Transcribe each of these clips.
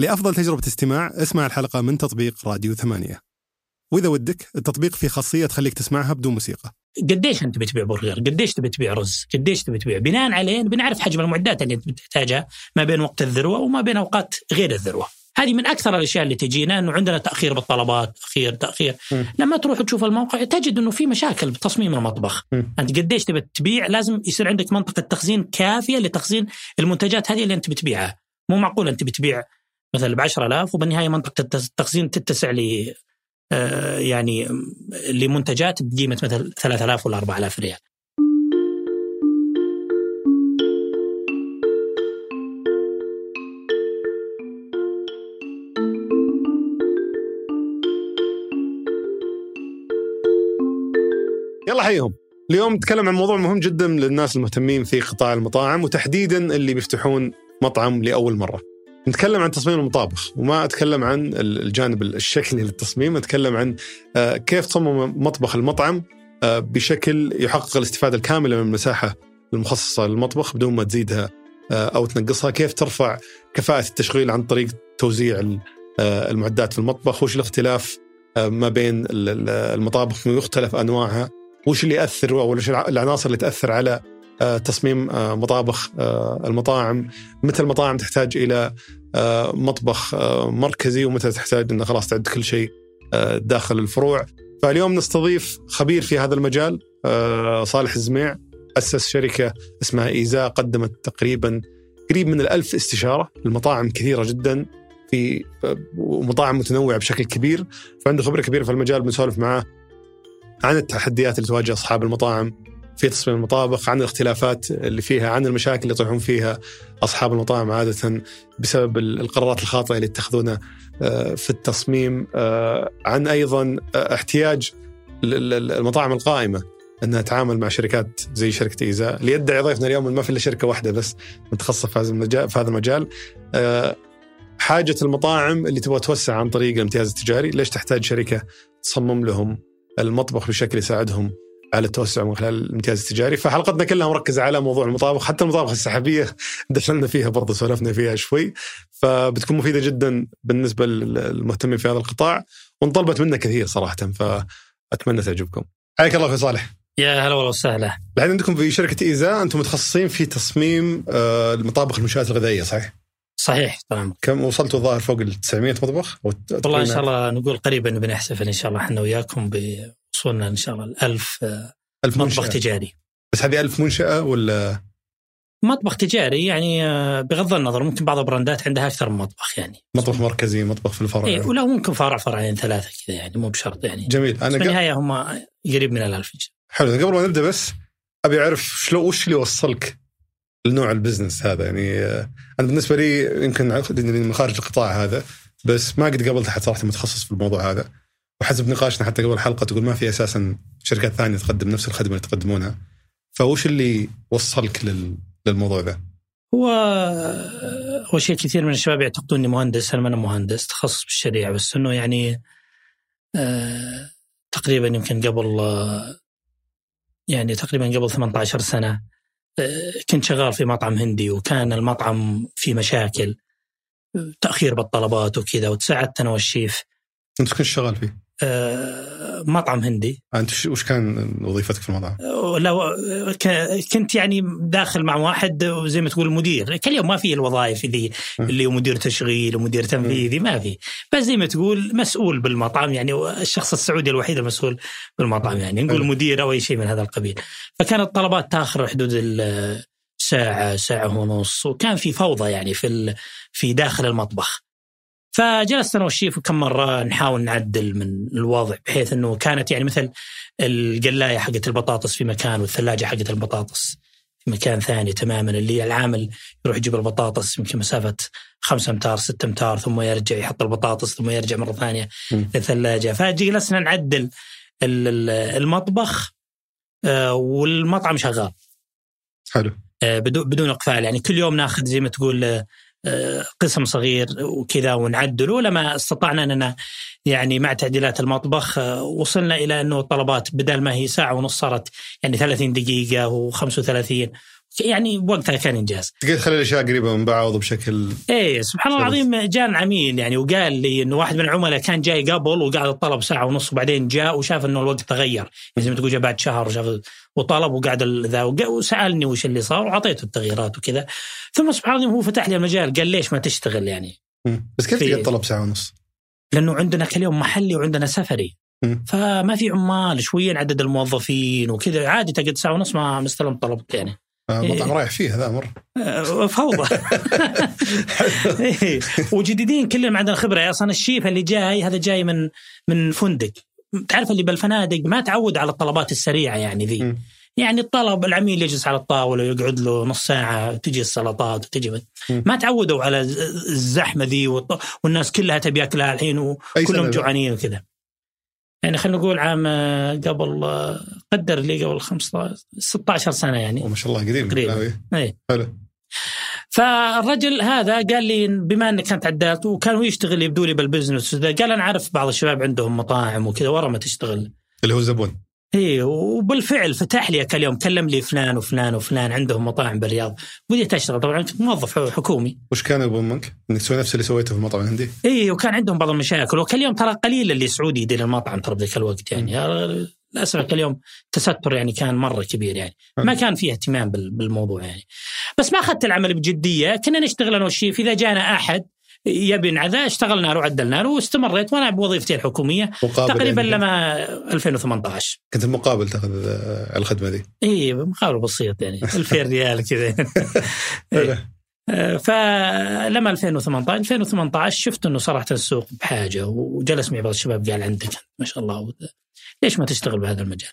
لأفضل تجربة استماع اسمع الحلقة من تطبيق راديو ثمانية وإذا ودك التطبيق فيه خاصية تخليك تسمعها بدون موسيقى قديش أنت بتبيع برجر؟ قديش تبي تبيع رز؟ قديش تبي تبيع؟ بناء عليه بنعرف حجم المعدات اللي انت بتحتاجها ما بين وقت الذروة وما بين أوقات غير الذروة. هذه من أكثر الأشياء اللي تجينا إنه عندنا تأخير بالطلبات، تأخير تأخير، م. لما تروح تشوف الموقع تجد إنه في مشاكل بتصميم المطبخ، م. أنت قديش تبي تبيع لازم يصير عندك منطقة تخزين كافية لتخزين المنتجات هذه اللي أنت بتبيعها، مو معقول أنت بتبيع مثلا ب 10000 وبالنهاية منطقه التخزين تتسع لي آه، يعني لمنتجات بقيمة مثلا 3000 ولا 4000 ريال. يلا حيهم اليوم نتكلم عن موضوع مهم جدا للناس المهتمين في قطاع المطاعم وتحديدا اللي بيفتحون مطعم لأول مرة نتكلم عن تصميم المطابخ وما أتكلم عن الجانب الشكلي للتصميم أتكلم عن آه، كيف تصمم مطبخ المطعم آه، بشكل يحقق الاستفادة الكاملة من المساحة المخصصة للمطبخ بدون ما تزيدها آه، أو تنقصها. كيف ترفع كفاءة التشغيل عن طريق توزيع ال- المعدات في المطبخ؟ وش الاختلاف ما بين ال- ال- المطابخ بمختلف أنواعها؟ وش اللي يأثر أو وش الع- العناصر اللي تأثر على تصميم مطابخ المطاعم؟ متى المطاعم تحتاج إلى مطبخ آه، مركزي ومتى تحتاج إنه خلاص تعد كل شيء آه، داخل الفروع. فاليوم نستضيف خبير في هذا المجال آه، صالح الزميع أسس شركة اسمها إيزا قدمت تقريبا قريب من الألف استشارة لمطاعم كثيرة جدا في آه، ومطاعم متنوعة بشكل كبير. فعنده خبرة كبيرة في المجال بنسولف معاه عن التحديات اللي تواجه أصحاب المطاعم في تصميم المطابخ، عن الاختلافات اللي فيها، عن المشاكل اللي يطيحون فيها أصحاب المطاعم عادة بسبب ال- القرارات الخاطئة اللي يتخذونها آه، في التصميم، آه، عن أيضا آه، احتياج ال- ال- المطاعم القائمة إنها تتعامل مع شركات زي شركة إيزا، اللي يدعي ضيفنا اليوم ما في إلا شركة واحدة بس متخصصة في هذا المجال في هذا المجال. حاجة المطاعم اللي تبغى توسع عن طريق الامتياز التجاري، ليش تحتاج شركة تصمم لهم المطبخ بشكل يساعدهم على التوسع من خلال الامتياز التجاري. فحلقتنا كلها مركزة على موضوع المطابخ حتى المطابخ السحابية دخلنا فيها برضه سولفنا فيها شوي. فبتكون مفيدة جدا بالنسبة للمهتمين في هذا القطاع وانطلبت منا كثير صراحة فأتمنى تعجبكم. حياك الله في صالح. يا هلا والله وسهلا. الحين عندكم في شركة إيزا أنتم متخصصين في تصميم آه، المطابخ المنشآت الغذائية صحيح؟ صحيح طبعا كم وصلتوا الظاهر فوق ال 900 مطبخ؟ والله إن شاء الله نقول قريبا بنحتفل إن شاء الله إحنا وياكم بوصولنا إن شاء الله الألف آه، ألف مطبخ منشأة. تجاري. بس هذه ألف منشأة ولا؟ مطبخ تجاري يعني آه، بغض النظر ممكن بعض البراندات عندها أكثر من مطبخ يعني. مطبخ مركزي مطبخ في الفرع؟ إيه ولو ممكن فرع فرعين ثلاثة كذا يعني مو بشرط يعني. جميل. أنا في النهاية هم قريب من شاء حلو. قبل ما نبدأ بس أبي أعرف شلون وش اللي وصلك لنوع ال business هذا؟ يعني آه، أنا بالنسبة لي يمكن من خارج القطاع هذا بس ما قد قابلت احد صراحة متخصص في الموضوع هذا. وحسب نقاشنا حتى قبل الحلقة تقول ما في أساسا شركات ثانية تقدم نفس الخدمة اللي تقدمونها فوش اللي وصلك لل... للموضوع ذا؟ هو هو شيء كثير من الشباب يعتقدون إني مهندس أنا ما أنا مهندس تخصص بالشريعة بس إنه يعني آه تقريبا يمكن قبل آه يعني تقريبا قبل 18 سنة آه كنت شغال في مطعم هندي وكان المطعم في مشاكل تأخير بالطلبات وكذا وتساعدت أنا والشيف أنت كنت شغال فيه؟ آه مطعم هندي أنت وش- كان وظيفتك في المطعم؟ لو ك- كنت يعني داخل مع واحد زي ما تقول مدير كل يوم ما في الوظائف ذي. اللي هو مدير تشغيل ومدير تنفيذي ما في بس زي ما تقول مسؤول بالمطعم يعني الشخص السعودي الوحيد المسؤول بالمطعم يعني نقول. مدير أو أي شيء من هذا القبيل فكانت الطلبات تاخر حدود ساعة ساعة ونص وكان في فوضى يعني في في داخل المطبخ فجلست أنا والشيف كم مرة نحاول نعدل من الوضع بحيث إنه كانت يعني مثل القلاية حقت البطاطس في مكان والثلاجة حقت البطاطس في مكان ثاني تماما اللي العامل يروح يجيب البطاطس يمكن مسافة خمسة أمتار ستة أمتار ثم يرجع يحط البطاطس ثم يرجع مرة ثانية. للثلاجة. فجلسنا نعدل ال- ال- المطبخ آه، والمطعم شغال. حلو. آه، بدون بدون إقفال يعني كل يوم ناخذ زي ما تقول آه، قسم صغير وكذا ونعدله لما استطعنا أننا يعني مع تعديلات المطبخ آه، وصلنا إلى أنه الطلبات بدل ما هي ساعة ونص صارت يعني 30 دقيقة و35 يعني وقتها كان إنجاز تقدر تخلي الأشياء قريبة من بعض وبشكل إيه سبحان الله. العظيم جاء عميل يعني وقال لي إنه واحد من العملاء كان جاي قبل وقعد الطلب ساعة ونص وبعدين جاء وشاف إنه الوقت تغير يعني زي ما تقول جاء بعد شهر وشاف وطلب وقعد ذا وسألني وش اللي صار وعطيته التغييرات وكذا ثم سبحان الله هو فتح لي المجال قال ليش ما تشتغل يعني. بس كيف تقدر طلب ساعة ونص؟ لأنه عندنا كل يوم محلي وعندنا سفري. فما في عمال شويا عدد الموظفين وكذا عادي تقعد ساعة ونص ما مستلم طلبك يعني. مطعم رايح فيه هذا مره آه، فوضى إيه. وجديدين كلهم عندنا خبرة أصلا الشيف اللي جاي هذا جاي من من فندق تعرف اللي بالفنادق ما تعود على الطلبات السريعة يعني ذي. يعني الطلب العميل يجلس على الطاولة ويقعد له نص ساعة تجي السلطات وتجي. ما تعودوا على الزحمة ذي والناس كلها تبي ياكلها الحين وكلهم؟ جوعانين وكذا يعني خلينا نقول عام آه، قبل آه، قدر لي قبل 15 16 سنة يعني. وما شاء الله قديم قريب. إيه. إيه. حلو. فالرجل هذا قال لي بما إنك كانت عدلت وكان هو يشتغل يبدو لي بال business قال أنا عارف بعض الشباب عندهم مطاعم وكذا ورا ما تشتغل. اللي هو زبون. اي وبالفعل فتح لي كل يوم كلم لي فلان وفلان وفلان عندهم مطاعم بالرياض. بديت اشتغل طبعا كنت موظف حكومي. وش كان يبون منك؟ إنك تسوي نفس اللي سويته في المطعم الهندي؟ اي وكان عندهم بعض المشاكل. وكل يوم ترى قليل اللي سعودي يدير المطعم ترى بذاك الوقت يعني. للاسف كل يوم تستر يعني كان مرة كبير يعني. ما كان فيه اهتمام بال- بالموضوع يعني. بس ما أخذت العمل بجدية. كنا نشتغل أنا والشيف. إذا جانا أحد يبي ذا اشتغلنا وعدلنا له واستمريت وأنا بوظيفتي الحكومية مقابل تقريبا يعني؟ لما 2018 كنت المقابل تاخذ على الخدمة ذي إي مقابل بسيط يعني 2000 ريال كذا. فلما 2018 2018 شفت إنه صراحة السوق بحاجة وجلس معي بعض الشباب قال عندك ما شاء الله. ليش ما تشتغل بهذا المجال؟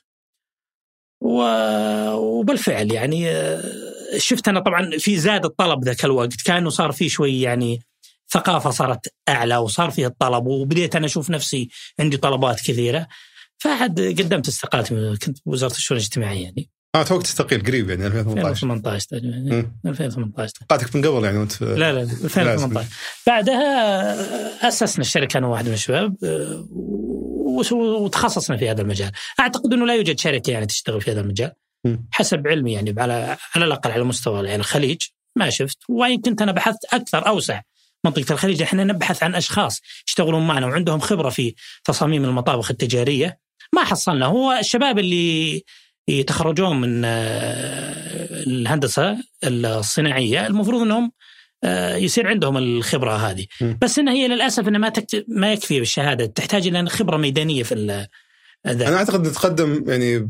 وبالفعل يعني آه، شفت أنا طبعا في زاد الطلب ذاك الوقت كأنه صار في شوي يعني ثقافة صارت أعلى وصار فيه الطلب وبديت أنا أشوف نفسي عندي طلبات كثيرة. فعد قدمت استقالتي كنت بوزارة الشؤون الاجتماعية يعني. آه توك تستقيل قريب يعني 2018 2018 تقريبا مم. 2018 قاتك من قبل يعني وأنت لا لا 2018 بعدها أسسنا الشركة أنا وواحد من الشباب آه، وتخصصنا في هذا المجال. أعتقد إنه لا يوجد شركة يعني تشتغل في هذا المجال. حسب علمي يعني على على الأقل على مستوى يعني الخليج ما شفت. وإن كنت أنا بحثت أكثر أوسع منطقة الخليج إحنا نبحث عن أشخاص يشتغلون معنا وعندهم خبرة في تصاميم المطابخ التجارية ما حصلنا هو الشباب اللي يتخرجون من آه، الهندسة الصناعية المفروض إنهم آه، يصير عندهم الخبرة هذه. بس انها هي للأسف إنها ما تكت... ما يكفي بالشهادة تحتاج إلى خبرة ميدانية في ال-. أنا أعتقد تقدم يعني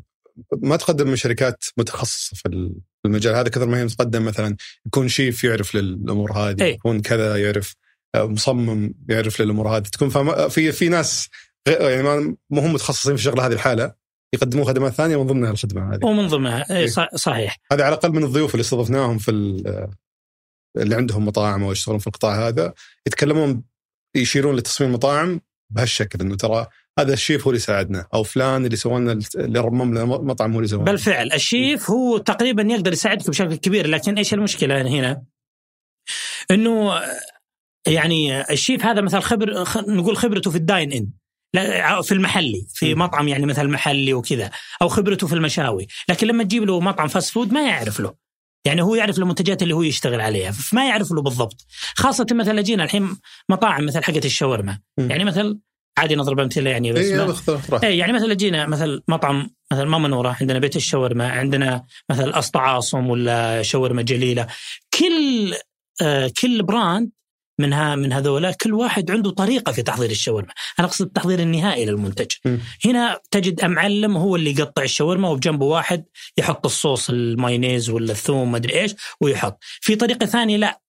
ما تقدم من شركات متخصصة في المجال هذا كثر ما هي تقدم مثلا يكون شيف يعرف للأمور هذه إيه. يكون كذا يعرف آه، مصمم يعرف للأمور هذه تكون في في ناس يعني ما هم متخصصين في الشغلة هذه الحالة يقدمون خدمات ثانية من ضمنها الخدمة هذه ومن ضمنها إيه، إيه. صحيح هذا على الأقل من الضيوف اللي استضفناهم في ال- اللي عندهم مطاعم أو يشتغلون في القطاع هذا يتكلمون يشيرون لتصميم المطاعم بهالشكل إنه ترى هذا الشيف هو اللي ساعدنا أو فلان اللي سوى لنا اللي رمم لنا مطعم هو اللي سوى بالفعل الشيف هو تقريبا يقدر يساعدك بشكل كبير لكن إيش المشكلة هنا؟ إنه يعني الشيف هذا مثلا خبر نقول خبرته في ال dine in في المحلي في م. مطعم يعني مثلا محلي وكذا أو خبرته في المشاوي لكن لما تجيب له مطعم fast food ما يعرف له يعني هو يعرف المنتجات اللي هو يشتغل عليها فما يعرف له بالضبط خاصة مثلا جينا الحين مطاعم مثل حقت الشاورما. يعني مثل عادي نضرب أمثلة يعني بس ما- اختلاف إيه يعني مثلا جينا مثل مطعم مثل ماما نوره عندنا بيت الشاورما عندنا مثل اسطى عاصم ولا شاورما جليلة. كل آه كل brand منها من هذولا كل واحد عنده طريقة في تحضير الشاورما، أنا أقصد التحضير النهائي للمنتج. م. هنا تجد معلم هو اللي يقطع الشاورما وبجنبه واحد يحط الصوص المايونيز ولا الثوم ما أدري إيش ويحط، في طريقة ثانية لا.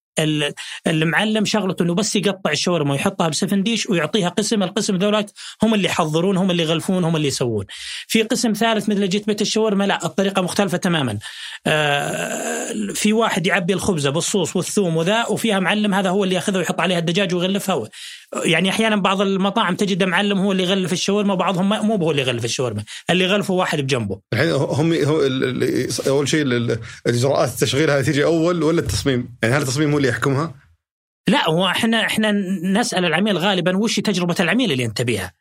المعلم شغلته إنه بس يقطع الشاورما ويحطها بسفن ديش ويعطيها قسم، القسم ذولاك هم اللي يحضرون هم اللي يغلفون هم اللي يسوون. في قسم ثالث مثل جيت بيت الشاورما لا الطريقة مختلفة تماما. آه، في واحد يعبي الخبزة بالصوص والثوم وذا وفيها معلم هذا هو اللي يأخذها ويحط عليها الدجاج ويغلفها. يعني أحيانا بعض المطاعم تجد معلم هو اللي يغلف الشاورما وبعضهم ما- مو هو اللي يغلف الشاورما، اللي يغلفه واحد بجنبه. الحين هم أول شيء ال- الإجراءات التشغيل هذه تيجي أول ولا التصميم؟ يعني هل التصميم هو اللي يحكمها؟ لا هو إحنا إحنا نسأل العميل غالبا وش تجربة العميل اللي أنت بيها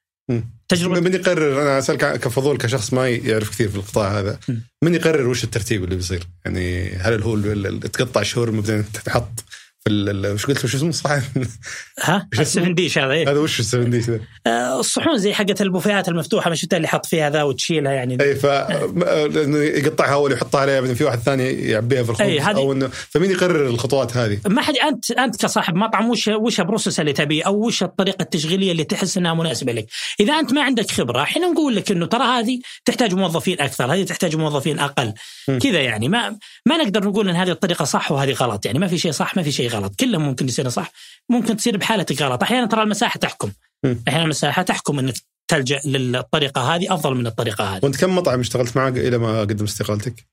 تجربه من يقرر أنا أسألك كفضول كشخص ما يعرف كثير في القطاع هذا من يقرر وش الترتيب اللي بيصير؟ يعني هل هو تقطع الشاورما بعدين تحط في وش قلت وش اسمه صح؟ ها؟ السفنديش هذا إيه؟ هذا وش السفنديش ذا؟ آه الصحون زي حقت البوفيهات المفتوحة ما شفت اللي حط فيها ذا وتشيلها يعني اي ف يقطعها اول يحطها عليها بعدين في واحد ثاني يعبيها في الخبز أي هذه أو انه فمين يقرر الخطوات هذه؟ ما حد انت أنت كصاحب مطعم وش وش البروسس اللي تبيه أو وش الطريقة التشغيلية اللي تحس إنها مناسبة لك؟ إذا أنت ما عندك خبرة إحنا نقول لك إنه ترى هذه تحتاج موظفين أكثر، هذه تحتاج موظفين أقل كذا يعني ما ما نقدر نقول إن هذه الطريقة صح وهذه غلط يعني ما في شيء صح ما في شيء غلط كلهم ممكن يصير صح. ممكن تصير بحالتك غلط. أحيانا ترى المساحة تحكم. أحيانا المساحة تحكم إنك تلجأ للطريقة هذه أفضل من الطريقة هذه. وأنت كم مطعم اشتغلت معه إلى ما قدم استقالتك؟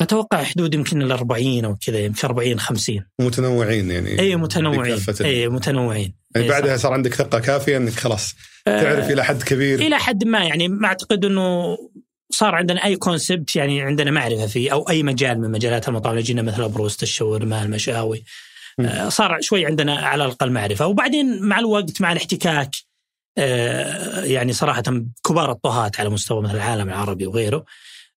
أتوقع حدود يمكن ال 40 أو كذا يمكن 40 50 متنوعين يعني. إي متنوعين. إي متنوعين. يعني بعدها صار عندك ثقة كافية إنك خلاص تعرف آه إلى حد كبير. إلى حد ما يعني. ما أعتقد إنه صار عندنا أي concept يعني عندنا معرفة فيه أو أي مجال من مجالات المطاعم جينا مثل البروست الشاورما المشاوي آه صار شوي عندنا على الأقل معرفة. وبعدين مع الوقت مع الاحتكاك آه يعني صراحة كبار الطهاة على مستوى مثل العالم العربي وغيره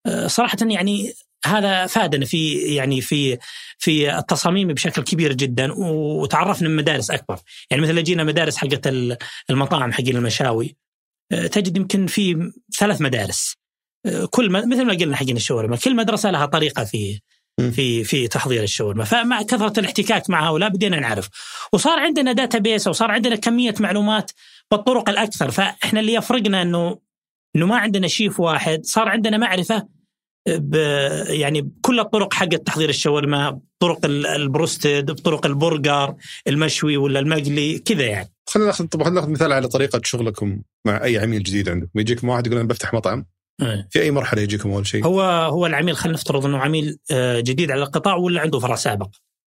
آه صراحة يعني هذا فادنا في يعني في في التصاميم بشكل كبير جدا وتعرفنا من مدارس أكبر، يعني مثل جينا مدارس حقت المطاعم حق المشاوي تجد يمكن في ثلاث مدارس. كل مثل ما قلنا حقين الشاورما كل مدرسة لها طريقة في في في تحضير الشاورما. فمع كثرة الاحتكاك مع هؤلاء بدينا نعرف. وصار عندنا database وصار عندنا كمية معلومات بالطرق الأكثر. فإحنا اللي يفرقنا إنه إنه ما عندنا شيف واحد صار عندنا معرفة ب يعني بكل الطرق حق تحضير الشاورما بطرق البروستد بطرق البرجر المشوي ولا المقلي كذا يعني. خلينا ناخذ طبعا ناخذ مثال على طريقة شغلكم مع أي عميل جديد عندكم. يجيكم واحد يقول أنا بفتح مطعم. في أي مرحلة يجيكم أول شيء؟ هو هو العميل خلينا نفترض إنه عميل آه، جديد على القطاع ولا عنده فرع سابق؟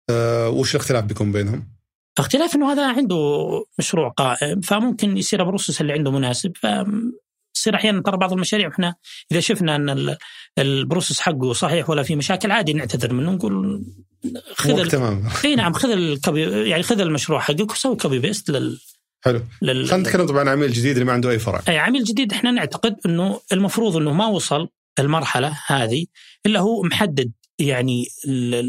أه وش الاختلاف بيكون بينهم؟ اختلاف إنه هذا عنده مشروع قائم فممكن يصير ال process اللي عنده مناسب يصير أحيانا ترى بعض المشاريع إحنا إذا شفنا إن ال process حقه صحيح ولا في مشاكل عادي نعتذر منه نقول خذ تمام إي نعم خذ ال copy يعني خذ المشروع حقك وسوي كوبي بيست لل حلو. لل... خلينا نتكلم طبعا عن عميل جديد اللي ما عنده أي فرع. أي عميل جديد إحنا نعتقد إنه المفروض إنه ما وصل المرحلة هذه إلا هو محدد يعني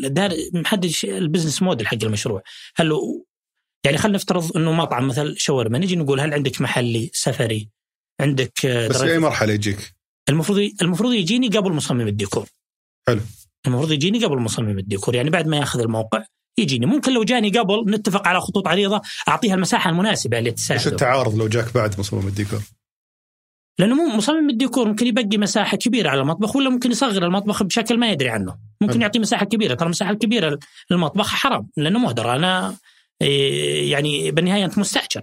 دار محدد ال business model حق المشروع. هل يعني خلينا نفترض إنه مطعم مثل شاورما نجي نقول هل عندك محلي سفري؟ عندك بس في اي مرحلة يجيك؟ المفروض المفروض يجيني قبل مصمم الديكور. حلو. المفروض يجيني قبل مصمم الديكور يعني بعد ما ياخذ الموقع يجيني. ممكن لو جاني قبل نتفق على خطوط عريضة أعطيها المساحة المناسبة اللي تساعده إيش التعارض لو جاك بعد مصمم الديكور؟ لأنه مو مصمم الديكور ممكن يبقي مساحة كبيرة على المطبخ ولا ممكن يصغر المطبخ بشكل ما يدري عنه. ممكن يعطي مساحة كبيرة. ترى المساحة الكبيرة للمطبخ حرام لأنه مهدر. أنا إيه، يعني بالنهاية أنت مستأجر.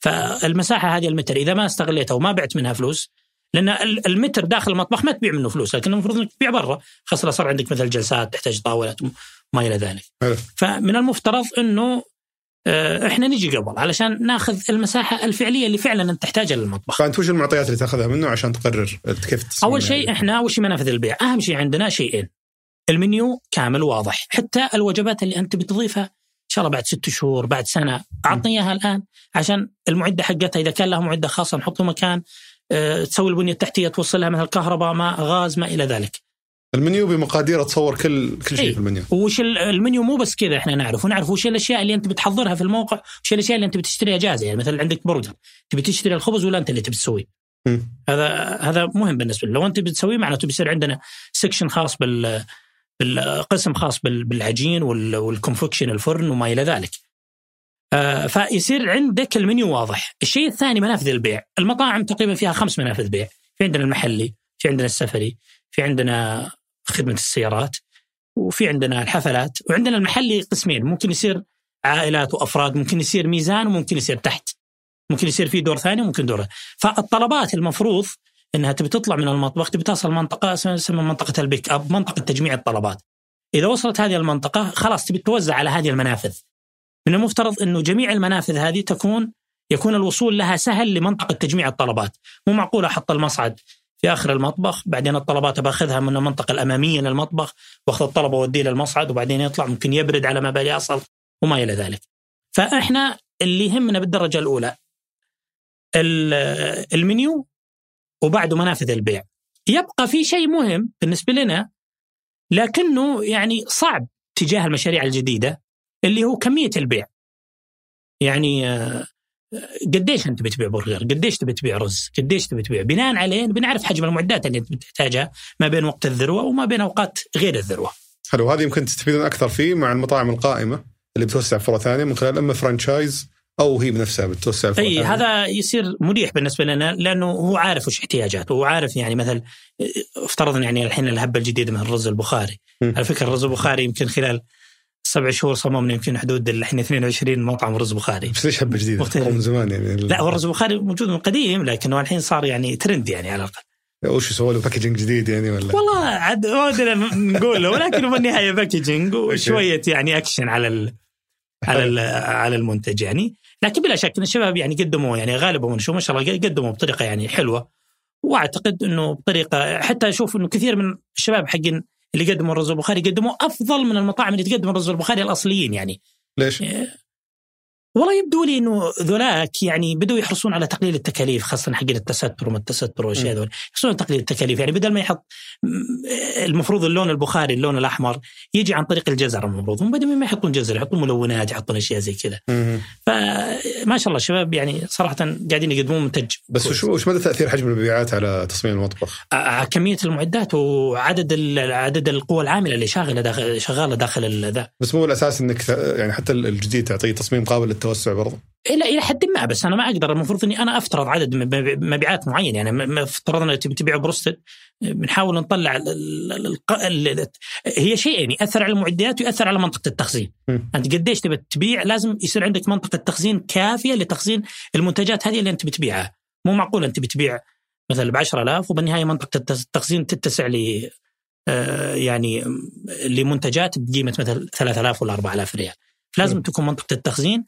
فالمساحة هذه المتر إذا ما استغليتها وما بعت منها فلوس لأن المتر داخل المطبخ ما تبيع منه فلوس لكن المفروض إنك تبيع برا خاصة صار عندك مثل جلسات تحتاج طاولات وما إلى ذلك. فمن المفترض إنه آه، إحنا نجي قبل علشان ناخذ المساحة الفعلية اللي فعلا أنت تحتاجها للمطبخ. فانت وش المعطيات اللي تاخذها منه عشان تقرر كيف أول شيء إحنا شيء منافذ البيع، أهم شيء عندنا شيئين. المنيو كامل واضح، حتى الوجبات اللي أنت بتضيفها إن شاء الله بعد ست شهور بعد سنة أعطني إياها الآن عشان المعدة حقتها إذا كان لها معدة خاصة نحط مكان تسوي البنية التحتية توصلها مثل كهرباء ماء غاز ما إلى ذلك. المنيو بمقادير تصور كل كل شيء في المنيو. وش المنيو مو بس كذا إحنا نعرف ونعرف وش الأشياء اللي أنت بتحضرها في الموقع وش الأشياء اللي أنت بتشتريها جاهزة. يعني مثلا عندك برجر تبي تشتري الخبز ولا أنت اللي تبي تسويه؟ هذا هذا مهم بالنسبة لي. لو أنت بتسويه معناته بيصير عندنا section خاص بال بالقسم خاص بالعجين وال convection الفرن وما إلى ذلك. آه فيصير عندك المنيو واضح. الشيء الثاني منافذ البيع. المطاعم تقريبا فيها خمس منافذ بيع. في عندنا المحلي في عندنا السفري في عندنا خدمة السيارات وفي عندنا الحفلات وعندنا المحلي قسمين. ممكن يصير عائلات وأفراد ممكن يصير ميزان وممكن يصير تحت. ممكن يصير في دور ثاني وممكن دور فالطلبات المفروض إنها تبي تطلع من المطبخ تبي تصل منطقة اسمها منطقة البيك أب منطقة تجميع الطلبات. إذا وصلت هذه المنطقة خلاص تبي توزع على هذه المنافذ. من المفترض إنه جميع المنافذ هذه تكون يكون الوصول لها سهل لمنطقة تجميع الطلبات. مو معقول أحط المصعد في آخر المطبخ بعدين الطلبات باخذها من المنطقة الأمامية للمطبخ وأخذ الطلب وأوديه للمصعد وبعدين يطلع ممكن يبرد على ما بالي أصل وما إلى ذلك. فإحنا اللي يهمنا بالدرجة الأولى ال- المنيو وبعده منافذ البيع. يبقى في شيء مهم بالنسبة لنا لكنه يعني صعب تجاه المشاريع الجديدة. اللي هو كمية البيع يعني آه، قديش أنت بتبيع برجر؟ قديش تبي تبيع رز؟ قديش تبي تبيع؟ بناء عليه بنعرف حجم المعدات اللي انت بتحتاجها ما بين وقت الذروة وما بين أوقات غير الذروة. حلو هذه يمكن تستفيدون أكثر فيه مع المطاعم القائمة اللي بتوسع فروع ثانية من خلال أما franchise أو هي بنفسها بتوسع فروع أي. هذا يصير مريح بالنسبة لنا لأنه هو عارف وش احتياجاته هو عارف يعني مثل افترضنا يعني الحين الهبة الجديدة من الرز البخاري م. على فكرة الرز البخاري يمكن خلال سبع شهور صممنا يمكن حدود الحين 22 مطعم رز بخاري. بس ليش هبة جديدة؟ من زمان يعني. لا هو الرز البخاري موجود من قديم لكنه الحين صار يعني ترند يعني على الأقل. وش يسووا له packaging جديد يعني ولا؟ والله عاد ما ودنا نقوله ولكن هو بالنهايه packaging وشوية يعني اكشن على ال على ال على المنتج يعني. لكن بلا شك إن الشباب يعني قدموا يعني غالبهم شو ما شاء الله قدموا بطريقة يعني حلوة. وأعتقد إنه بطريقه حتى أشوف إنه كثير من الشباب حقين اللي قدموا الرز البخاري قدموا أفضل من المطاعم اللي تقدم الرز البخاري الأصليين يعني ليش؟ والله يبدو لي إنه ذولاك يعني بدوا يحرصون على تقليل التكاليف خاصة حقين التستر وما التستر والأشياء ذول يحرصون على تقليل التكاليف. يعني بدل ما يحط المفروض اللون البخاري اللون الأحمر يجي عن طريق الجزر المفروض هم بدل ما يحطون جزر يحطون ملونات يحطون أشياء زي كذا. فما شاء الله الشباب يعني صراحة قاعدين يقدمون منتج بس وش وش مدى تأثير حجم المبيعات على تصميم المطبخ؟ ع- كمية المعدات وعدد عدد القوى العاملة اللي شاغلة داخل شغالة داخل ذا. بس مو الاساس إنك يعني حتى الجديد تعطيه تصميم قابل للتوسع برضه إلى إلى حد ما بس أنا ما أقدر المفروض إني أنا أفترض عدد مب- مبيعات معين يعني م- م- افترضنا تبي تبيع بروستد بنحاول نطلع هي شيئين يأثر على المعدات ويأثر على منطقة التخزين. مم. أنت قديش تبي تبيع لازم يصير عندك منطقة تخزين كافية لتخزين المنتجات هذه اللي أنت بتبيعها. مو معقول أنت بتبيع مثلا ب 10000 وبالنهاية منطقة الت- التخزين تتسع ل آه، يعني لمنتجات بقيمة مثلا 3000 ولا 4000 ريال. فلازم مم. تكون منطقة التخزين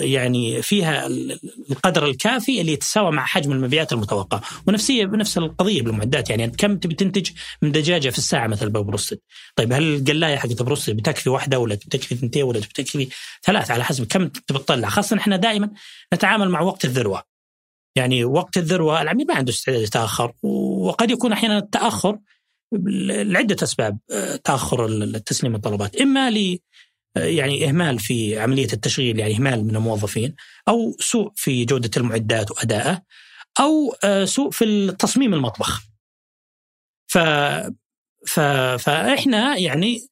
يعني فيها ال- القدر الكافي اللي يتساوى مع حجم المبيعات المتوقع. ونفسيه بنفس القضية بالمعدات. يعني كم تبي تنتج من دجاجة في الساعة مثلا ببروستد طيب هل القلاية حقت بروستد بتكفي واحدة ولا بتكفي ثنتين ولا بتكفي ثلاث على حسب كم تبي تطلع. خاصة إحنا دائما نتعامل مع وقت الذروة. يعني وقت الذروة العميل ما عنده استعداد يتاخر وقد يكون أحيانا التأخر لعدة أسباب آه، تأخر التسليم الطلبات. إما ل يعني إهمال في عملية التشغيل يعني إهمال من الموظفين أو سوء في جودة المعدات وأدائه أو آه، سوء في التصميم المطبخ. ف ف فإحنا يعني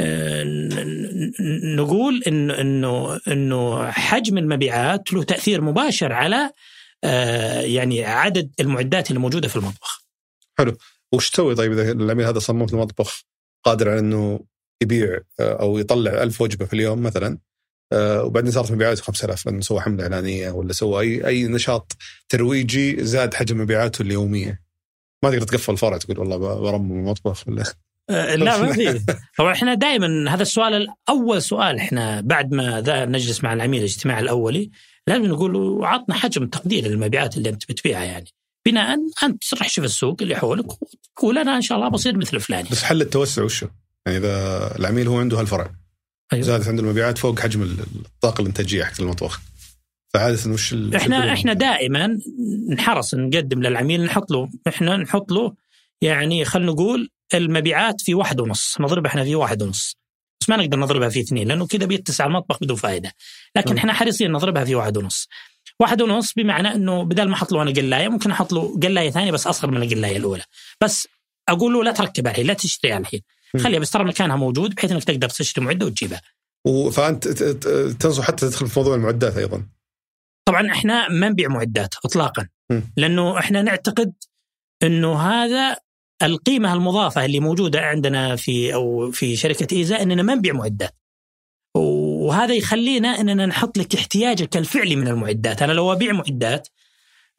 آه، نقول انه إنه إنه حجم المبيعات له تأثير مباشر على آه، يعني عدد المعدات اللي موجودة في المطبخ. وش تسوي طيب إذا العميل هذا صمم في المطبخ قادر على إنه يبيع آه، أو يطلع ألف وجبة في اليوم مثلا آه، وبعدين صارت مبيعاته 5000 لأنه سوى حملة إعلانية ولا سوى أي أي نشاط ترويجي زاد حجم مبيعاته اليومية. ما تقدر تقفل الفرع تقول والله برمم المطبخ ولا آه، لا ما في. طبعا إحنا دائما هذا السؤال أول سؤال إحنا بعد ما ذا نجلس مع العميل الاجتماع الأولي لازم نقول عطنا حجم تقدير للمبيعات اللي أنت بتبيعها يعني. بناء أنت تروح شوف السوق اللي حولك وتقول أنا إن شاء الله بصير مثل فلان بس حل التوسع وشو؟ يعني إذا العميل هو عنده هالفرع. أيوة. زادت عنده المبيعات فوق حجم ال- الطاقة الانتاجيه حق المطبخ. فعادة وش إحنا إحنا دائما نحرص نقدم للعميل نحط له إحنا نحط له يعني خلينا نقول المبيعات في واحد ونص نضربها إحنا في واحد ونص. بس ما نقدر نضربها في اثنين لأنه كذا بيتسع المطبخ بدون فائده لكن م. إحنا حريصين نضربها في واحد ونص. واحد ونص بمعنى إنه بدل ما أحط له أنا قلاية ممكن أحط له قلاية ثانية بس أصغر من القلاية الأولى. بس أقول له لا تركبها الحين لا تشتريها الحين. خليها بس ترى مكانها موجود بحيث إنك تقدر تشتري معده وتجيبها. فأنت تنصح حتى تدخل في موضوع المعدات أيضا. طبعا إحنا ما نبيع معدات اطلاقا. لأنه إحنا نعتقد إنه هذا القيمة المضافة اللي موجودة عندنا في أو في شركة إيزا إننا ما نبيع معدات. وهذا يخلينا إننا نحط لك احتياجك الفعلي من المعدات. أنا لو أبيع معدات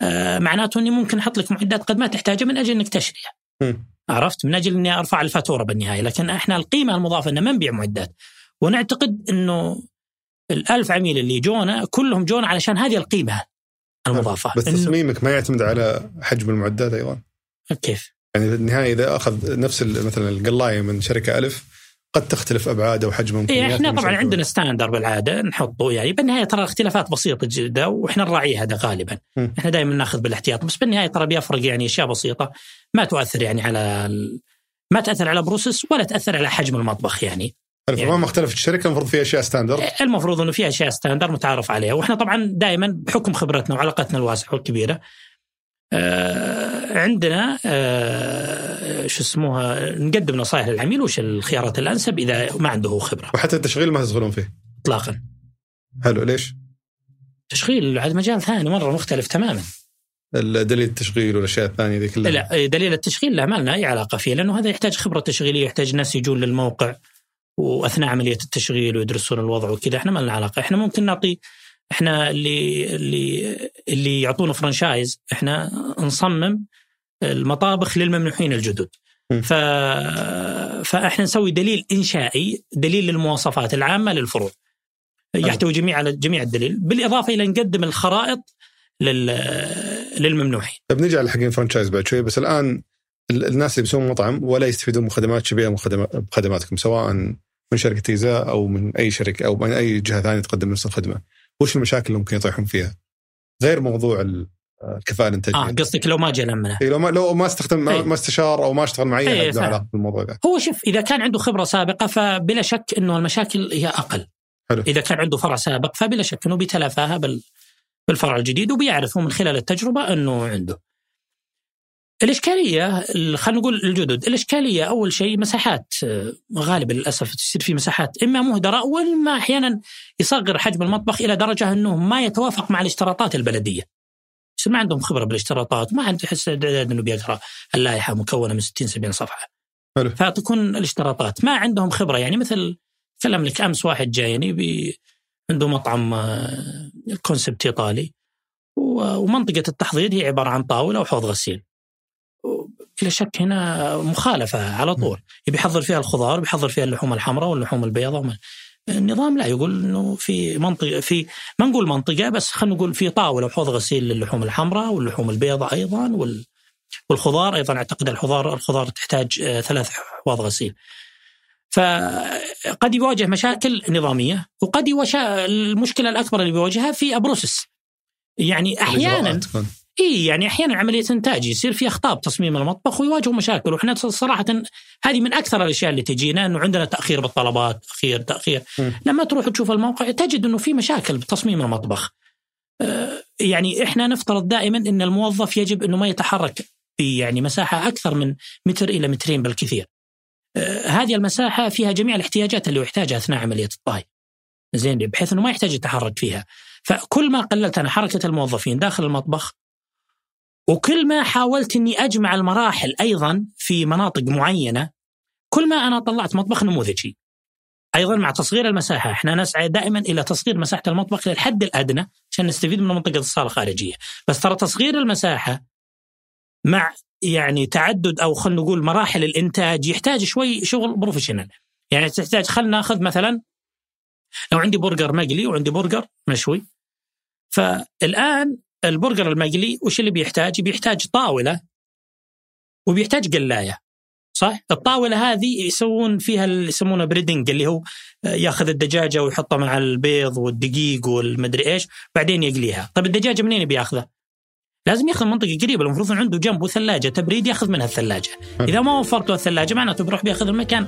آه، معناته إني ممكن أحط لك معدات قد ما تحتاجها من أجل إنك تشتريها. عرفت؟ من أجل إني أرفع الفاتورة بالنهاية لكن إحنا القيمة المضافة ان ما نبيع معدات. ونعتقد إنه الألف عميل اللي جونا كلهم جونا علشان هذه القيمة المضافة. بس تصميمك ما يعتمد على حجم المعدات أيضا؟ كيف؟ يعني في النهاية إذا أخذ نفس مثلا القلاية من شركة ألف قد تختلف أبعاده وحجمه إيه إحنا طبعا عندنا standard بالعادة نحطه يعني بالنهاية ترى اختلافات بسيطة جدا وإحنا نراعي هذا غالبا. م. إحنا دائما نأخذ بالاحتياط بس بالنهاية ترى بيفرق يعني أشياء بسيطة. ما تؤثر يعني على ال... ما تأثر على process ولا تأثر على حجم المطبخ يعني. يعني ما مختلف الشركة المفروض فيها أشياء standard المفروض إنه فيها أشياء standard متعارف عليها وإحنا طبعا دائما بحكم خبرتنا وعلاقتنا الواسعة والكبيرة عندنا آه شو اسموها نقدم نصائح للعميل وش الخيارات الانسب إذا ما عنده خبرة. وحتى التشغيل ما تدخلون فيه. اطلاقا. حلو ليش؟ تشغيل عاد مجال ثاني مرة مختلف تماما. دليل التشغيل والأشياء الثانية ذي كلها لا دليل التشغيل لا ما لنا أي علاقة فيه لأنه هذا يحتاج خبرة تشغيلية يحتاج ناس يجون للموقع وأثناء عملية التشغيل ويدرسون الوضع وكذا إحنا ما لنا علاقة إحنا ممكن نعطي إحنا اللي اللي اللي يعطونا فرانشايز إحنا نصمم المطابخ للممنوحين الجدد ف... فإحنا نسوي دليل إنشائي دليل للمواصفات العامة للفروع يحتوي جميع على جميع الدليل بالإضافة إلى نقدم الخرائط لل... للممنوحين. طيب نجي على حقين الفرانشايز بعد شوي بس الآن الناس اللي بيسوون مطعم ولا يستفيدون من خدمات شبيهه بخدماتكم سواء من شركة تيزا أو من أي شركة أو من أي جهة ثانية تقدم نفس الخدمة. وش المشاكل اللي ممكن يطيحون فيها؟ غير موضوع الكفاءة الانتاجيه. آه قصدك لو ما جاء لمنا. إيه لو ما لو ما استخدم ما, ما استشار أو ما اشتغل مع اي أحد علاقة بالموضوع ده. هو شوف إذا كان عنده خبرة سابقة فبلا شك إنه المشاكل هي أقل. حلو. إذا كان عنده فرع سابق فبلا شك إنه بيتلافاها بال بالفرع الجديد وبيعرفوا من خلال التجربة إنه عنده. الإشكالية خلينا نقول الجدد، الإشكالية أول شيء مساحات غالبا للأسف تصير في مساحات إما مهدرة وإما أحيانا يصغر حجم المطبخ إلى درجة أنه ما يتوافق مع الاشتراطات البلدية. ما عندهم خبرة بالاشتراطات، ما عنده يحس أنه بيقرأ اللائحة مكونة من 60 70 صفحة. حلو. فتكون الاشتراطات ما عندهم خبرة يعني مثل كلم لك أمس واحد جايني بي عنده مطعم كونسبت إيطالي ومنطقة التحضير هي عبارة عن طاولة وحوض غسيل. بلا شك هنا مخالفة على طول يبي يحضر فيها الخضار بيحضر فيها اللحوم الحمراء واللحوم البيضاء النظام لا يقول إنه في منطقه في ما نقول منطقة بس خلينا نقول في طاولة وحوض غسيل للحوم الحمراء واللحوم البيضاء أيضا وال والخضار أيضا أعتقد الخضار الخضار تحتاج آه، ثلاث حواض غسيل. فقد يواجه مشاكل نظامية وقد يواجه المشكلة الأكبر اللي بيواجهها في أبروسس. يعني أحيانا اي يعني أحيانا عملية إنتاج يصير في اخطاء بتصميم المطبخ ويواجهوا مشاكل. وإحنا صراحة هذه من أكثر الأشياء اللي تجينا إنه عندنا تأخير بالطلبات تأخير تأخير. م. لما تروح تشوف الموقع تجد إنه في مشاكل بتصميم المطبخ. آه يعني إحنا نفترض دائما إن الموظف يجب إنه ما يتحرك في يعني مساحة أكثر من متر إلى مترين بالكثير. آه هذه المساحة فيها جميع الاحتياجات اللي يحتاجها أثناء عملية الطهي. زين بحيث إنه ما يحتاج يتحرك فيها. فكل ما قللت أنا حركة الموظفين داخل المطبخ وكل ما حاولت إني أجمع المراحل أيضا في مناطق معينة كل ما أنا طلعت مطبخ نموذجي. أيضا مع تصغير المساحة إحنا نسعى دائما إلى تصغير مساحة المطبخ للحد الأدنى عشان نستفيد من منطقة الصالة الخارجية، بس ترى تصغير المساحة مع يعني تعدد أو خلينا نقول مراحل الإنتاج يحتاج شوي شغل professional. يعني تحتاج خلينا ناخذ مثلا لو عندي برجر مقلي وعندي برجر مشوي فالآن البرجر المقلي وش اللي بيحتاج؟ بيحتاج طاولة وبيحتاج قلاية صح؟ الطاولة هذه يسوون فيها اللي يسمونه breading اللي هو ياخذ الدجاجة ويحطها مع البيض والدقيق والمدري إيش بعدين يقليها، طيب الدجاجة منين بياخذها؟ لازم ياخذ منطقة قريبة المفروض عنده جنبه ثلاجة تبريد ياخذ منها الثلاجة، إذا ما وفرته الثلاجة معناته بيروح بياخذ المكان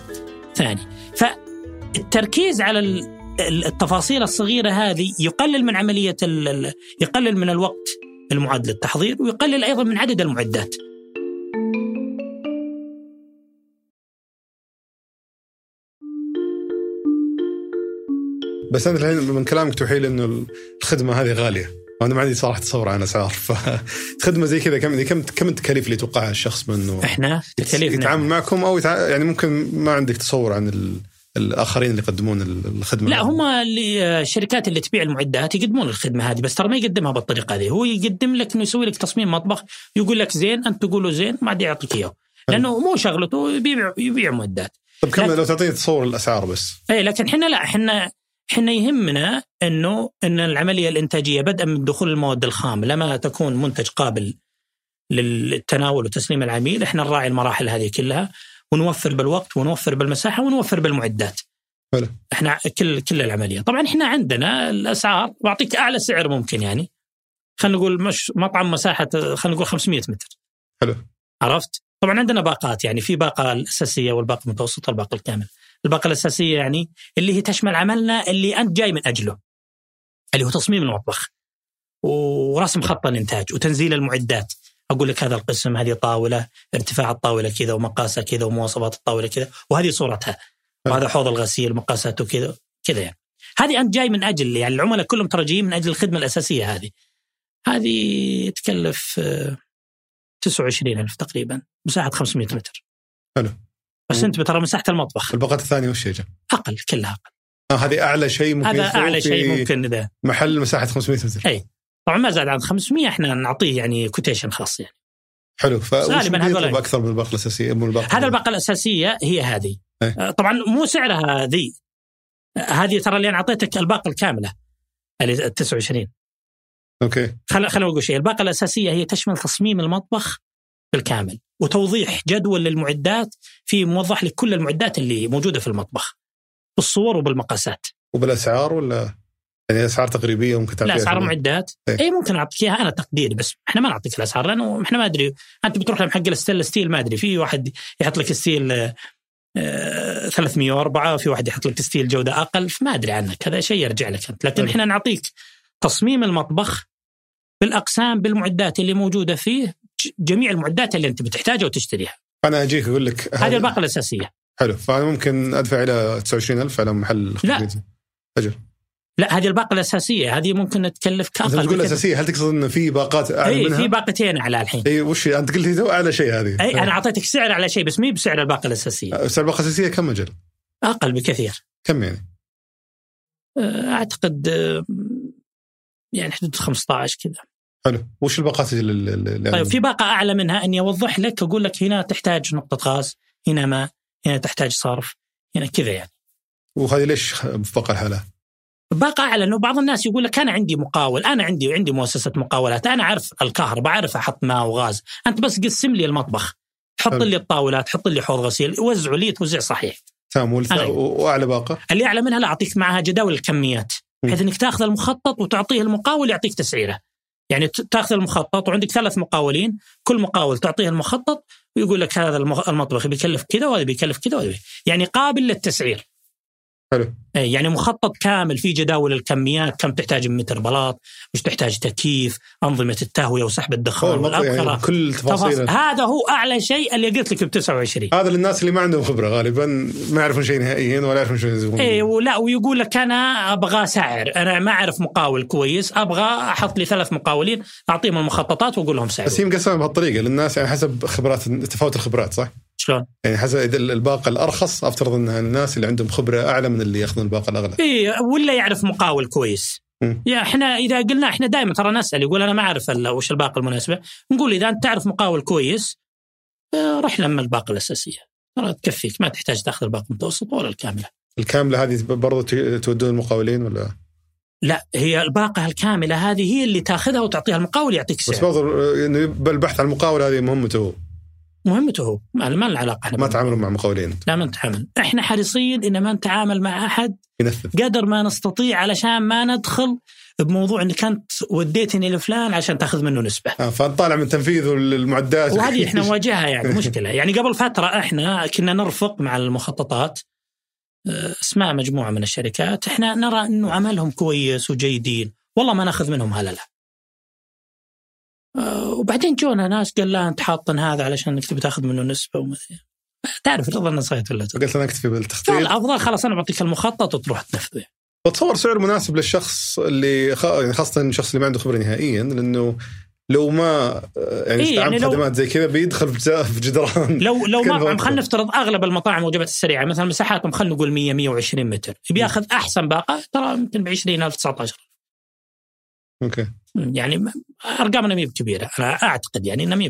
ثاني، فالتركيز على التفاصيل الصغيرة هذه يقلل من عملية يقلل من الوقت المعد للتحضير ويقلل أيضا من عدد المعدات. بس أنت الحين من كلامك توحي لي إنه الخدمة هذه غالية. وأنا ما عندي صراحة تصور عن أسعار. فخدمة زي كذا كم كم كم التكاليف اللي يتوقعها الشخص منه إحنا تكاليف يتعامل معكم أو يتع... يعني ممكن ما عندك تصور عن ال... الآخرين اللي يقدمون الخدمة لا هم اللي الشركات اللي تبيع المعدات يقدمون الخدمة هذه بس ترى ما يقدمها بالطريقة هذه. هو يقدم لك إنه يسوي لك تصميم مطبخ يقول لك زين أنت تقوله زين ما عاد يعطيك إياه. لأنه مو شغلته يبيع يبيع معدات. طيب كم لو تعطيني تصور الأسعار بس. اي لكن إحنا لا إحنا إحنا يهمنا إنه إن العملية الإنتاجية بدءا من دخول المواد الخام لما تكون منتج قابل للتناول وتسليم العميل إحنا نراعي المراحل هذه كلها. ونوفر بالوقت ونوفر بالمساحة ونوفر بالمعدات. حلو. إحنا كل كل العملية، طبعا إحنا عندنا الأسعار بعطيك أعلى سعر ممكن يعني. خلينا نقول مش مطعم مساحة خلينا نقول 500 متر. حلو. عرفت؟ طبعا عندنا باقات يعني في باقة الأساسية والباقة المتوسطة والباقه الكاملة. الباقة الأساسية يعني اللي هي تشمل عملنا اللي أنت جاي من أجله. اللي هو تصميم المطبخ. ورسم خط الإنتاج وتنزيل المعدات. أقول لك هذا القسم هذه طاولة ارتفاع الطاولة كذا ومقاسها كذا ومواصفات الطاولة كذا وهذه صورتها. وهذا حوض الغسيل مقاساته كذا كذا يعني. هذه أنت جاي من أجل يعني العملاء كلهم ترى جايين من أجل الخدمة الأساسية هذه. هذه تكلف 29000 تقريبا مساحة 500 متر. حلو. بس أنت ترى مساحة المطبخ. الباقات الثانية وش هي أقل كلها أقل. آه هذه أعلى شيء ممكن هذا أعلى شيء ممكن ذا محل مساحة 500 متر. أي. طبعا ما زاد عن 500 إحنا نعطيه يعني quotation خاص يعني. حلو غالبا هذول أكثر من الباقه الأساسية؟ من الباقه هذا الباقه الأساسية هي هذه. أيه؟ طبعا مو سعرها ذي هذه ترى اللي أنا أعطيتك الباقه الكاملة اللي 29 okay. خل خليني أقول شيء الباقه الأساسية هي تشمل تصميم المطبخ بالكامل وتوضيح جدول للمعدات في موضح لك كل المعدات اللي موجودة في المطبخ بالصور وبالمقاسات. وبالأسعار ولا؟ يعني اسعار تقريبية ممكن لا اسعار معدات. إيه. اي ممكن اعطيك إياها أنا تقديري بس إحنا ما نعطيك الأسعار لأنه إحنا ما أدري. أنت بتروح لم حق الستيل ستيل ما أدري. في واحد يحط لك ستيل آه 304 وفي واحد يحط لك ستيل جودة أقل فما أدري عنك هذا شيء يرجع لك أنت. لكن إحنا نعطيك تصميم المطبخ بالأقسام بالمعدات اللي موجودة فيه جميع المعدات اللي أنت بتحتاجها وتشتريها. أنا أجيك أقول لك هذه الباقة الأساسية. حلو فأنا ممكن أدفع إلى 29000 على محل لا. أجل. لا هذه الباقة الأساسية. هذه ممكن تكلف كأقل تقول أساسية هل تقصد انه في باقات أعلى اي منها؟ في باقتين أعلى الحين. اي وش أنت قلت لي أعلى شيء هذه. اي أنا أعطيتك سعر على شيء بس مي بسعر الباقة الأساسية. سعر الباقة الأساسية كم أجل؟ أقل بكثير. كم يعني؟ أعتقد يعني حدود 15 كذا. حلو. وش الباقات اللي طيب في باقة أعلى منها إني أوضح لك أقول لك هنا تحتاج نقطة غاز هنا ماء هنا تحتاج صرف هنا كذا يعني. وهذه ليش في باقة الحالة؟ باقة اعلى إنه بعض الناس يقول لك أنا عندي مقاول، أنا عندي عندي مؤسسة مقاولات، أنا أعرف الكهرباء، أعرف أحط ماء وغاز، أنت بس قسم لي المطبخ، حط. لي الطاولات، حط لي حوض غسيل، وزعوا لي توزيع صحيح. تمام وأعلى باقة اللي أعلى منها لا أعطيك معها جداول الكميات،. بحيث إنك تأخذ المخطط وتعطيه المقاول يعطيك تسعيره. يعني تأخذ المخطط وعندك ثلاث مقاولين، كل مقاول تعطيه المخطط ويقول لك هذا المطبخ بيكلف كذا وهذا بيكلف كذا وهذا يعني قابل للتسعير. حلو. إيه، يعني مخطط كامل في جداول الكميات كم تحتاج من متر بلاط وش تحتاج تكييف أنظمة التهوية وسحب الدخان يعني والأبخرة. كل تفاصيل. هذا هو أعلى شيء اللي قلت لك ب 29 هذا للناس اللي ما عندهم خبرة غالبا ما يعرفون شيء نهائيا ولا يعرفون شو يسوون. إيه ولا ويقول لك أنا أبغى سعر. أنا ما أعرف مقاول كويس أبغى أحط لي ثلاث مقاولين أعطيهم المخططات وأقول لهم سعر. بس هي مقسمه بهالطريقه للناس يعني حسب خبرات تفاوت الخبرات صح؟ شلون؟ يعني حسب إذا الباقة الأرخص أفترض انها الناس اللي عندهم خبرة أعلى من اللي يأخذون الباقة الأغلى. إيه ولا يعرف مقاول كويس. مم. يا إحنا إذا قلنا إحنا دائما ترى نسأل يقول أنا ما أعرف وش الباقة المناسبة. نقول إذا أنت تعرف مقاول كويس آه، روح لما الباقة الأساسية. ترى تكفيك ما تحتاج تأخذ الباقة المتوسطة ولا الكاملة. الكاملة هذه برضو تودون المقاولين ولا؟ لا هي الباقة الكاملة هذه هي اللي تأخذها وتعطيها المقاول يعطيك بس سعر. برضو إنه بالبحث عن المقاول هذه مهمته مهمته هو. ما لنا علاقة إحنا ما. تعاملوا مع مقاولين. لا ما نتعامل. إحنا حريصين إن ما نتعامل مع أحد ينفذ. قدر ما نستطيع علشان ما ندخل بموضوع انك انت وديتني لفلان عشان تأخذ منه نسبة. آه فنطالع من تنفيذ المعدات وهذه إحنا نواجهها يعني مشكلة. يعني قبل فترة إحنا كنا نرفق مع المخططات. آه، اسماء مجموعة من الشركات. إحنا نرى إنه عملهم كويس وجيدين. والله ما نأخذ منهم هللة. وبعدين جونا ناس قال لا أنت حاطن هذا علشان إنك تبي تاخذ منه نسبة وما. تعرف رضا النصيحة ولا؟ قلت أنا أكتفي بالتخطيط الافضل خلاص أنا بعطيك المخطط وتروح تنفذه بتصور سعر مناسب للشخص اللي خ... يعني خاصة الشخص اللي ما عنده خبرة نهائيا لأنه لو ما يعني إيه، يعني لو- خدمات زي كذا بيدخل في جدران لو لو مطعم أكثر. خلينا نفترض أغلب المطاعم الوجبات السريعة مثلا مساحاتهم خلينا نقول 100 120 متر بياخذ أحسن باقة ترى يمكن ب 20000 19 أوكي يعني ارقامنا ما هي بكبيره أنا أعتقد يعني إنها ما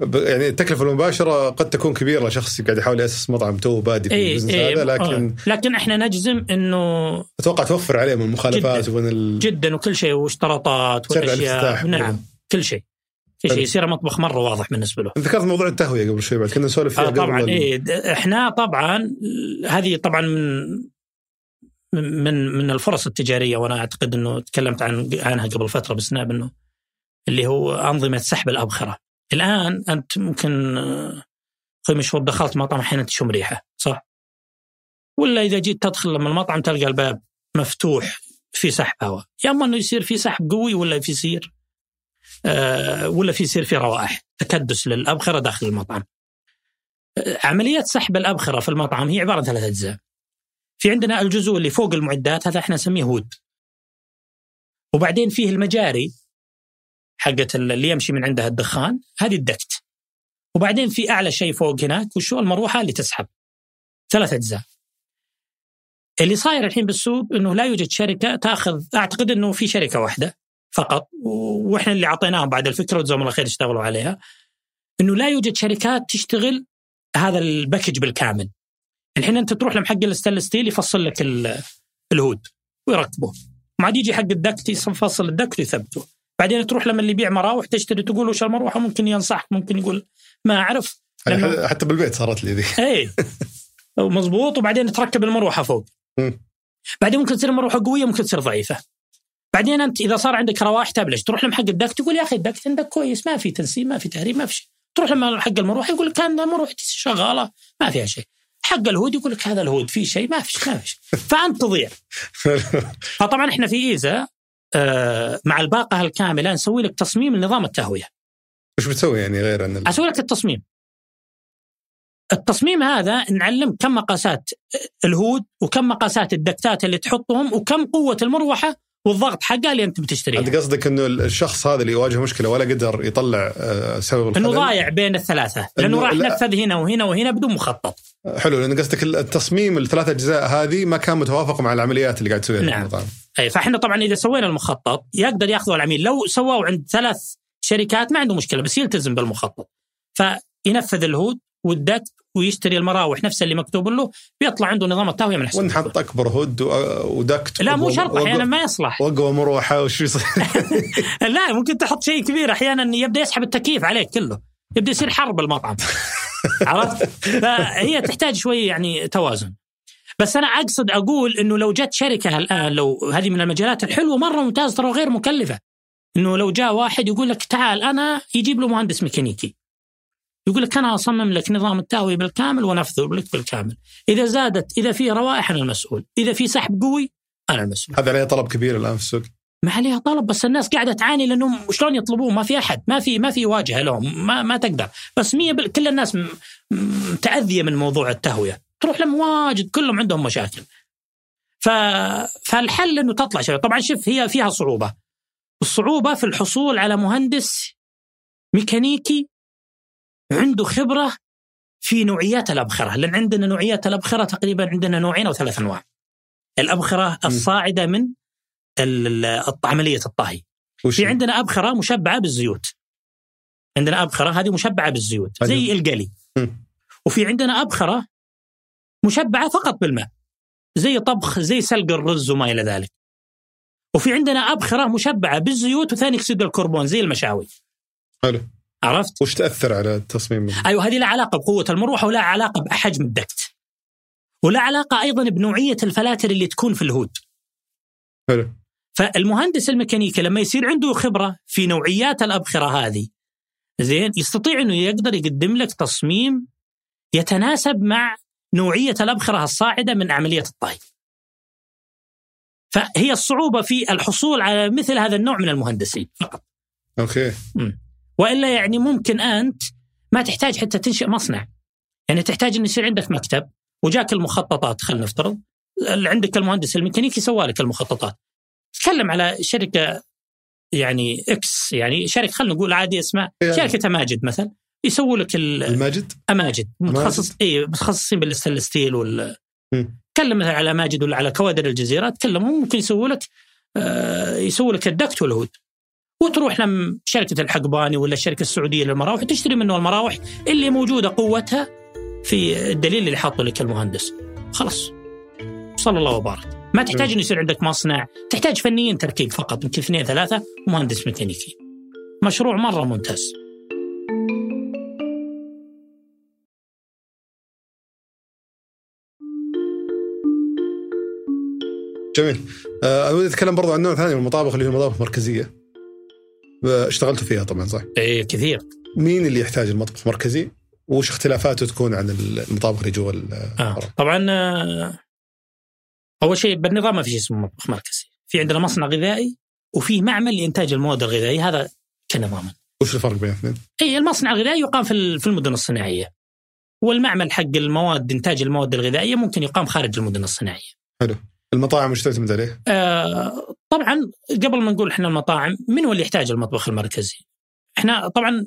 ب- يعني التكلفة المباشرة قد تكون كبيرة لشخص قاعد يحاول يأسس مطعم توه بادي في اي ال business اي هذا لكن آه. لكن إحنا نجزم إنه أتوقع توفر عليه من المخالفات جداً. ومن ال... جدا وكل شيء واشتراطات والاشياء. نعم كل شيء في شيء. يصير المطبخ مرة واضح بالنسبة له ذكرت موضوع التهوية قبل شوي بعد كنا نسولف فيها آه طبعا إيه إحنا طبعا هذه طبعا من من من الفرص التجارية وأنا أعتقد إنه تكلمت عن عنها قبل فترة بسناب إنه اللي هو أنظمة سحب الأبخرة. الآن أنت ممكن آه، أخوي مشهور دخلت مطعم أحيانا تشم ريحه صح؟ ولا إذا جيت تدخل لما المطعم تلقى الباب مفتوح في سحب هواء، يا أما إنه يصير في سحب قوي ولا في يصير آه ولا في يصير في روائح تكدس للأبخرة داخل المطعم. آه، عمليات سحب الأبخرة في المطعم هي عبارة عن ثلاث أجزاء. في عندنا الجزء اللي فوق المعدات هذا إحنا نسميه هود. وبعدين فيه المجاري حقت اللي يمشي من عندها الدخان هذه الدكت. وبعدين في أعلى شيء فوق هناك وشو المروحه اللي تسحب. ثلاث أجزاء. اللي صاير الحين بالسوق إنه لا يوجد شركة تأخذ أعتقد إنه في شركة واحدة فقط وإحنا اللي أعطيناهم بعد الفكرة وجزاهم الله خير اشتغلوا عليها إنه لا يوجد شركات تشتغل هذا ال package بالكامل. الحين انت تروح لم حق ال stainless steel يفصل لك ال- ال hood ويركبه. ما عاد يجي حق ال duct يفصل ال duct ويثبته. بعدين تروح لما اللي يبيع مراوح تشتري تقول وش المروحة؟ ممكن ينصحك ممكن يقول ما أعرف. لأنه- حتى بالبيت صارت لي ذي. اي مضبوط وبعدين تركب المروحة فوق. بعدين ممكن تصير المروحه قوية ممكن تصير ضعيفة. بعدين أنت إذا صار عندك روائح تبلش. تروح لمحق الدكت تقول يا أخي الدكت عندك كويس ما في تنسيم ما في تهريب ما في شيء. تروح لما حق المروحة يقول لك كان مروحتي شغالة ما فيها شيء. حق الهود يقول لك هذا الهود في شيء ما في شيء ما في شيء فأنت تضيع. فطبعا إحنا في إيزا آه مع الباقة الكاملة نسوي لك تصميم لنظام التهوية. وش بتسوي يعني غير أن أسوي لك التصميم. التصميم هذا نعلم كم مقاسات الهود وكم مقاسات الدكتات اللي تحطهم وكم قوة المروحة والضغط حقها اللي انت بتشتريها انت قصدك إنه الشخص هذا اللي يواجه مشكلة ولا قدر يطلع آه، سبب الخلل إنه ضايع بين الثلاثة. لأنه إنه راح. نفذ هنا وهنا وهنا بدون مخطط. حلو لأن قصدك التصميم الثلاث أجزاء هذه ما كان متوافق مع العمليات اللي قاعد تسويها نعم. أي فإحنا طبعا إذا سوينا المخطط يقدر ياخذه العميل. لو سواه عند ثلاث شركات ما عنده مشكلة بس يلتزم بالمخطط. فينفذ الهود والدكت ويشتري المراوح نفسها اللي مكتوب له بيطلع عنده نظام التهويه من حسن ونحط أكبر هود ودكت. لا مو شرط أحيانا ما يصلح. واقوى مروحة وش يصير؟ لا ممكن تحط شيء كبير أحيانا يبدأ يسحب التكييف عليك كله. يبدأ يصير حرب بالمطعم عرفت؟ فهي تحتاج شوي يعني توازن. بس أنا أقصد أقول إنه لو جت شركة الآن لو هذه من المجالات الحلوة مرة ممتاز ترى غير مكلفة. إنه لو جاء واحد يقول لك تعال أنا يجيب له مهندس ميكانيكي. يقول لك أنا أصمم لك نظام التهوية بالكامل وانفذه لك بالكامل. إذا زادت إذا في روائح أنا المسؤول. إذا في سحب قوي أنا المسؤول. هذا عليه طلب كبير الآن في السوق. ما عليها طلب بس الناس قاعدة تعاني لأنهم شلون يطلبوه ما في أحد ما في ما في واجهة لهم ما ما تقدر. بس مية بال... كل الناس. متأذية من موضوع التهوية. تروح لهم واجد كلهم عندهم مشاكل. ف... فالحل إنه تطلع شباب. طبعا شوف هي فيها صعوبة. الصعوبة في الحصول على مهندس ميكانيكي عنده خبرة في نوعيات الأبخرة. لأن عندنا نوعيات الأبخرة تقريبا عندنا نوعين أو ثلاث أنواع. الأبخرة الصاعدة من عملية الطهي. في عندنا أبخرة مشبعة بالزيوت. عندنا أبخرة هذه مشبعة بالزيوت زي القلي. وفي عندنا أبخرة مشبعة فقط بالماء زي طبخ زي سلق الرز وما إلى ذلك. وفي عندنا أبخرة مشبعة بالزيوت وثاني أكسيد الكربون زي المشاوي. حلو. عرفت؟ وش تأثر على التصميم؟ أيوه هذه لا علاقة بقوة المروحة ولا علاقة بحجم الدكت. ولا علاقة أيضا بنوعية الفلاتر اللي تكون في الهود. حلو. فالمهندس الميكانيكي لما يصير عنده خبرة في نوعيات الأبخرة هذه زين يستطيع إنه يقدر يقدم لك تصميم يتناسب مع نوعية الأبخرة الصاعدة من عملية الطهي. فهي الصعوبة في الحصول على مثل هذا النوع من المهندسين فقط. أوكي. وإلا يعني ممكن أنت ما تحتاج حتى تنشئ مصنع. يعني تحتاج إن يصير عندك مكتب وجاك المخططات خلينا نفترض عندك المهندس الميكانيكي سوى لك المخططات. تكلم على شركة يعني إكس يعني شركة خلينا نقول عادي اسمها يعني. شركة اماجد مثلا يسووا لك ال- الماجد اماجد متخصص اي متخصصين بالستانلس ستيل وال. تكلم مثلا على ماجد ولا على كوادر الجزيره تكلمهم ممكن يسووا لك آه يسووا لك الدكت والهود وتروح لم شركة الحقباني ولا الشركة السعودية للمراوح وتشتري منه المراوح اللي موجودة قوتها في الدليل اللي حاطه لك المهندس. خلاص. صلى الله وبارك. ما تحتاج إنه يصير عندك مصنع. تحتاج فنيين تركيب فقط يمكن اثنين ثلاثة ومهندس ميكانيكي. مشروع مرة ممتاز. جميل. أه ودي أتكلم برضو عن نوع ثاني من المطابخ اللي هي المطابخ المركزية. اشتغلتوا فيها طبعا صح؟ إيه كثير مين اللي يحتاج المطبخ مركزي؟ وش اختلافاته تكون عن المطابخ اللي جوا آه. طبعا آه، أول شيء بالنظام ما في شيء اسمه مطبخ مركزي في عندنا مصنع غذائي وفي معمل لإنتاج المواد الغذائية هذا كنظاما وش الفرق بين الاثنين؟ إي المصنع الغذائي يقام في في المدن الصناعية والمعمل حق المواد إنتاج المواد الغذائية ممكن يقام خارج المدن الصناعية. حلو. المطاعم وش تعتمد عليه؟ آه طبعا قبل ما نقول إحنا المطاعم من هو اللي يحتاج المطبخ المركزي؟ إحنا طبعا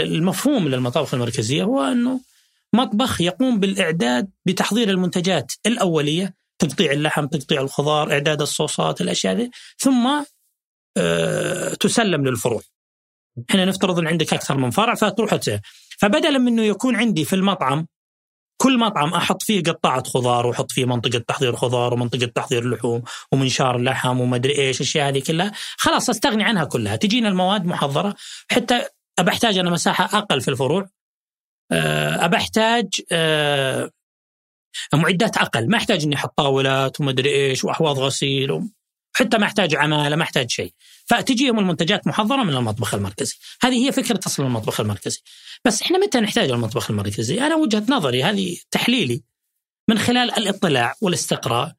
المفهوم للمطابخ المركزية هو إنه مطبخ يقوم بالإعداد بتحضير المنتجات الأولية تقطيع اللحم، تقطيع الخضار، إعداد الصوصات، الأشياء هذه ثم آه تسلم للفروع. إحنا نفترض إن عندك أكثر من فرع فتروح فبدلا من إنه يكون عندي في المطعم كل مطعم أحط فيه قطاعه خضار وأحط فيه منطقة تحضير خضار ومنطقة تحضير لحوم ومنشار لحم ومدري إيش الاشياء هذه كلها. خلاص أستغني عنها كلها. تجينا المواد محضرة. حتى احتاج أنا مساحة أقل في الفروع. آه، احتاج آه، معدات أقل. ما أحتاج إني أحط طاولات ومدري إيش وأحواض غسيل حتى ما أحتاج عمالة ما أحتاج شيء. فتجيهم المنتجات محضرة من المطبخ المركزي. هذه هي فكرة أصل المطبخ المركزي. بس إحنا متى نحتاج المطبخ المركزي؟ أنا وجهة نظري هذه تحليلي من خلال الاطلاع والاستقراء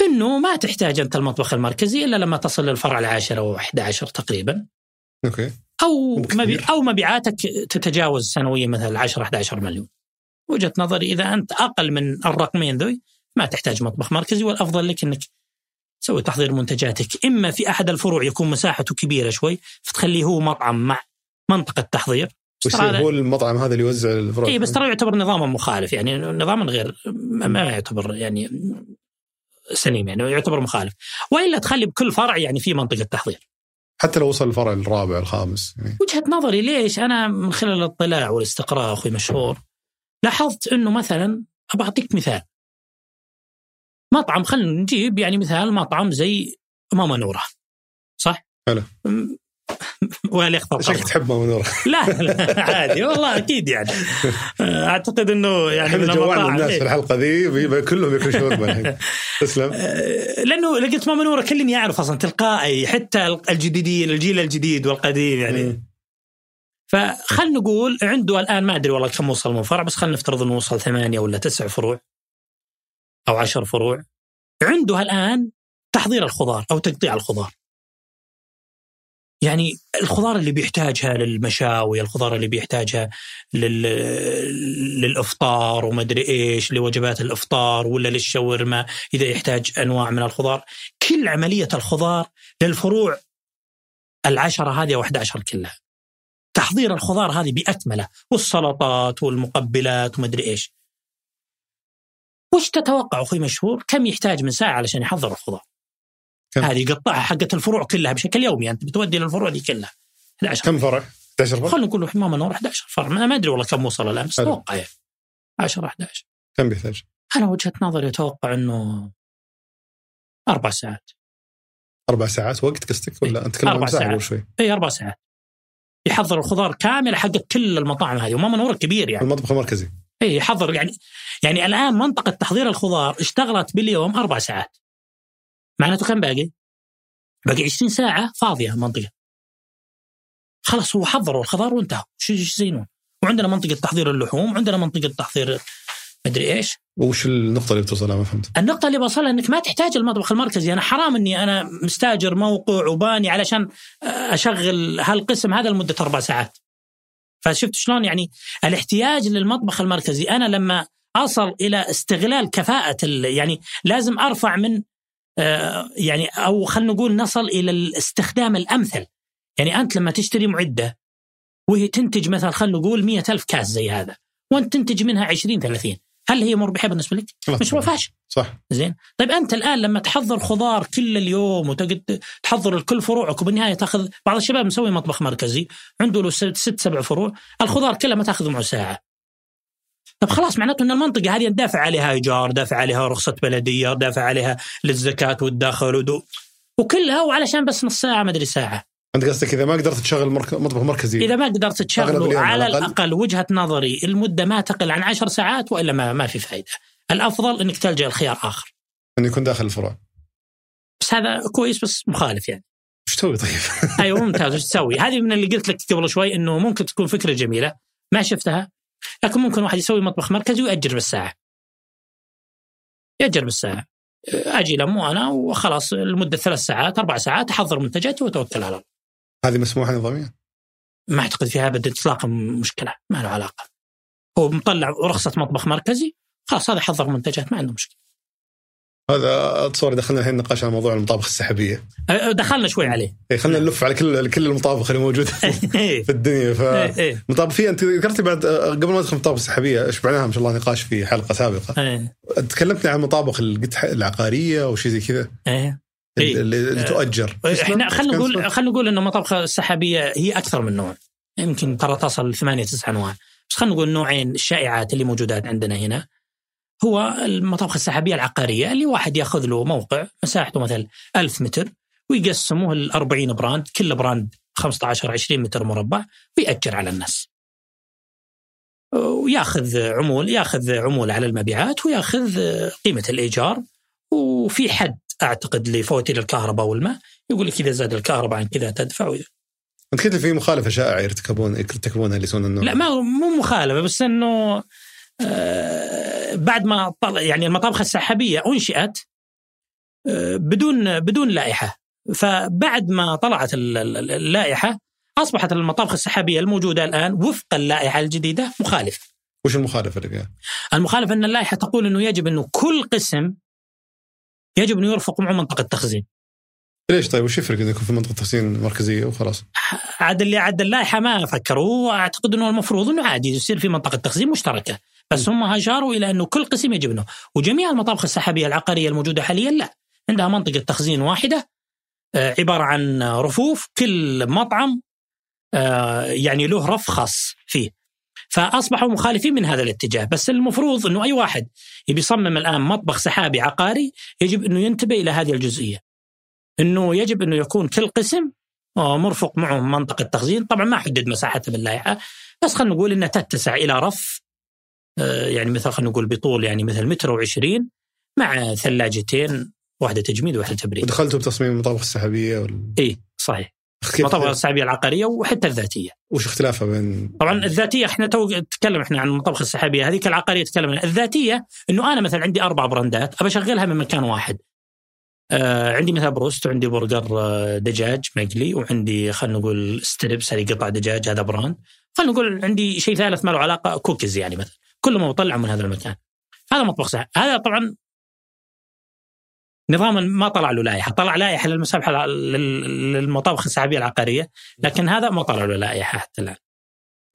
إنه ما تحتاج أنت المطبخ المركزي إلا لما تصل للفرع العاشر أو 11 تقريبا. أوكي. أو مبي أو مبيعاتك تتجاوز سنويا مثلا 10 11 مليون. وجهة نظري إذا أنت أقل من الرقمين ذوي ما تحتاج مطبخ مركزي والأفضل لك إنك تسوي تحضير منتجاتك. إما في أحد الفروع يكون مساحته كبيرة شوي فتخليه هو مطعم مع منطقة تحضير ويصير هو المطعم هذا اللي يوزع الفروع. اي بس ترى يعتبر نظاما مخالف يعني نظاما غير ما يعتبر يعني سليم يعني يعتبر مخالف. وإلا تخلي بكل فرع يعني في منطقة تحضير. حتى لو وصل الفرع الرابع الخامس يعني. وجهة نظري ليش؟ أنا من خلال الاطلاع والاستقراء أخوي مشهور لاحظت إنه مثلا ابى أعطيك مثال. مطعم خلينا نجيب يعني مثال مطعم زي ماما نورة. صح؟ حلو ولا يخطر شكلك تحب ماما نورة. لا لا عادي والله أكيد يعني. أعتقد إنه يعني إحنا جوعنا الناس في الحلقة ذي كلهم ياكلوا شاورما تسلم. آه، لأنه لقيت ماما نورة كلني يعرف أصلا تلقائي حتى الجديدين الجيل الجديد والقديم يعني. فخلنا نقول عنده الآن ما أدري والله كم وصل من فرع بس خلينا نفترض إنه وصل ثمانية ولا تسع فروع. أو عشر فروع عنده الآن تحضير الخضار أو تقطيع الخضار. يعني الخضار اللي بيحتاجها للمشاوي الخضار اللي بيحتاجها لل... للإفطار ومدري إيش لوجبات الإفطار ولا للشاورما إذا يحتاج أنواع من الخضار. كل عملية الخضار للفروع العشرة هذه أو 11 كلها. تحضير الخضار هذه بأكمله والسلطات والمقبلات ومدري إيش. وش تتوقع أخوي مشهور كم يحتاج من ساعة علشان يحضر الخضار؟ كم؟ هذه يقطعها حقت الفروع كلها بشكل يومي أنت بتودي للفروع دي كلها 11 كم فرع؟ 11 فرع؟ خلينا نقول ما نور 11 فرع أنا ما أدري والله كم وصل الآن بس أتوقع يعني 10 11 كم بيحتاج؟ أنا وجهة نظري أتوقع إنه أربع ساعات أربع ساعات وقت قصدك ولا انت أربع ساعات شوي؟ اي أربع ساعات يحضر الخضار كامله حقت كل المطاعم هذه وما منور كبير يعني المطبخ المركزي إي حضر. يعني يعني الآن منطقة تحضير الخضار اشتغلت باليوم أربع ساعات. معناته كم باقي؟ باقي 20 ساعة فاضية المنطقة. خلاص هو حضروا الخضار وانتهوا. شو يزينون؟ وعندنا منطقة تحضير اللحوم وعندنا منطقة تحضير مدري إيش. وش النقطة اللي بتوصلها؟ ما فهمت؟ النقطة اللي بوصلها إنك ما تحتاج المطبخ المركزي، أنا حرام إني أنا مستاجر موقع وباني علشان أشغل هالقسم هذا لمدة أربع ساعات. فشفت شلون يعني الاحتياج للمطبخ المركزي أنا لما أصل إلى استغلال كفاءة يعني لازم أرفع من آه، يعني أو خلينا نقول نصل إلى الاستخدام الأمثل. يعني أنت لما تشتري معدة وهي تنتج مثلا خلينا نقول مئة ألف كاس زي هذا وأنت تنتج منها 20 30 هل هي مربحة بالنسبة لك؟ مشروع فاشل صح. زين. طيب أنت الآن لما تحضر خضار كل اليوم وتقعد تحضر الكل فروعك وبالنهاية تأخذ بعض الشباب مسوي مطبخ مركزي عنده له ست, سبع فروع الخضار كلها ما تاخذ معه ساعة. طب خلاص معناته إن المنطقة هذه دافع عليها إيجار، دافع عليها رخصة بلدية، دافع عليها للزكاة والداخل ودو. وكلها وعلشان بس نص ساعة ما أدري ساعة. انت قصدك إذا ما قدرت تشغل مرك... مطبخ مركزي إذا ما قدرت تشغله على الأقل. الأقل وجهة نظري المدة ما تقل عن عشر ساعات وإلا ما, ما في فائده. الأفضل إنك تلجأ لخيار آخر. إنه يكون داخل الفروع بس هذا كويس بس مخالف يعني. إيش تسوي طيب؟ أيوه ممتاز إيش تسوي؟ هذه من اللي قلت لك قبل شوي إنه ممكن تكون فكرة جميلة ما شفتها لكن ممكن واحد يسوي مطبخ مركزي ويأجر بالساعة. يأجر بالساعة. أجي لمو أنا وخلاص لمدة ثلاث ساعات أربع ساعات أحضر منتجاتي وأتوكل على الله. هذه مسموحة نظاميا؟ ما أعتقد فيها ابدا اطلاقا مشكلة ما له علاقة. هو مطلع رخصة مطبخ مركزي خلاص هذا حضر منتجات ما عنده مشكلة. هذا اتصور دخلنا الحين نقاش على موضوع المطابخ السحابية أه، دخلنا شوي عليه. إيه خلينا نلف على كل كل المطابخ اللي موجوده إيه. في الدنيا ف إيه. إيه. مطابخ في أنت ذكرت بعد آه، قبل ما ندخل المطابخ السحابية اشبعناها ما شاء الله نقاش في حلقة سابقة. تكلمتني عن المطابخ العقارية وشي زي كذا إيه. إيه. اللي, آه، تؤجر إحنا خلينا نقول؟ خلينا نقول إنه مطابخ السحابية هي أكثر من نوع يمكن ترى تصل لثمانية تسعة أنواع بس خلينا نقول نوعين الشائعات اللي موجودات عندنا هنا هو المطابخ السحابية العقارية اللي واحد يأخذ له موقع مساحته مثلا 1000 متر ويقسمه ل 40 brand كل brand 15 20 متر مربع ويأجر على الناس ويأخذ عمول يأخذ عمول على المبيعات ويأخذ قيمة الإيجار وفي حد أعتقد لفواتير الكهرباء والماء يقول لك إذا زاد الكهرباء عن كذا تدفع وإذا أنت قلت في مخالفة شائعة يرتكبون يرتكبونها اللي يسوون النوع لا ما مو مخالفة بس إنه آه، بعد ما طلع يعني المطابخ السحابية أنشئت آه، بدون بدون لائحة فبعد ما طلعت ال- ال- اللائحة أصبحت المطابخ السحابية الموجودة الآن وفق اللائحة الجديدة مخالفة. وش المخالفة اللي فيها؟ المخالفة إن اللائحة تقول إنه يجب إنه كل قسم يجب انه يرفق معه منطقة تخزين. ليش طيب؟ وش يفرق انه يكون في منطقة تخزين مركزية وخلاص؟ عاد اللي عاد اللائحة ما فكروا وأعتقد إنه المفروض إنه عادي يصير في منطقة تخزين مشتركة. بس هم اشاروا إلى إنه كل قسم يجب إنه وجميع المطابخ السحابية العقارية الموجودة حاليا لا. عندها منطقة تخزين واحدة آه، عبارة عن رفوف كل مطعم آه، يعني له رف خاص فيه. فأصبحوا مخالفين من هذا الاتجاه. بس المفروض إنه أي واحد يبي يصمم الآن مطبخ سحابي عقاري يجب إنه ينتبه إلى هذه الجزئية. إنه يجب إنه يكون كل قسم آه، مرفق معه منطقة تخزين طبعا ما حدد مساحتها باللائحة بس خلينا نقول إنها تتسع إلى رف آه، يعني مثل خلينا نقول بطول يعني مثل متر وعشرين مع ثلاجتين واحدة تجميد وواحدة تبريد. ودخلتوا بتصميم المطابخ السحابية وال... اي صحيح. كيف المطابخ السحابية العقارية وحتى الذاتية. وش اختلافها بين طبعا الذاتية إحنا تو نتكلم إحنا عن المطابخ السحابية هذيك العقارية تكلم عنها. الذاتية إنه أنا مثلا عندي أربع brandات أبى أشغلها من مكان واحد. آه عندي مثلا بروست وعندي برجر آه، دجاج مقلي وعندي خلينا نقول strips هذه قطع دجاج هذا brand. خلينا نقول عندي شيء ثالث ما له علاقة كوكيز يعني مثلا. كلهم بطلع من هذا المكان. هذا مطبخ سحابي. هذا طبعا نظاما ما طلع له لائحة. طلع لائحة للمسابحة لل- للمطابخ السحابية العقارية لكن هذا ما طلع له لائحة حتى الآن.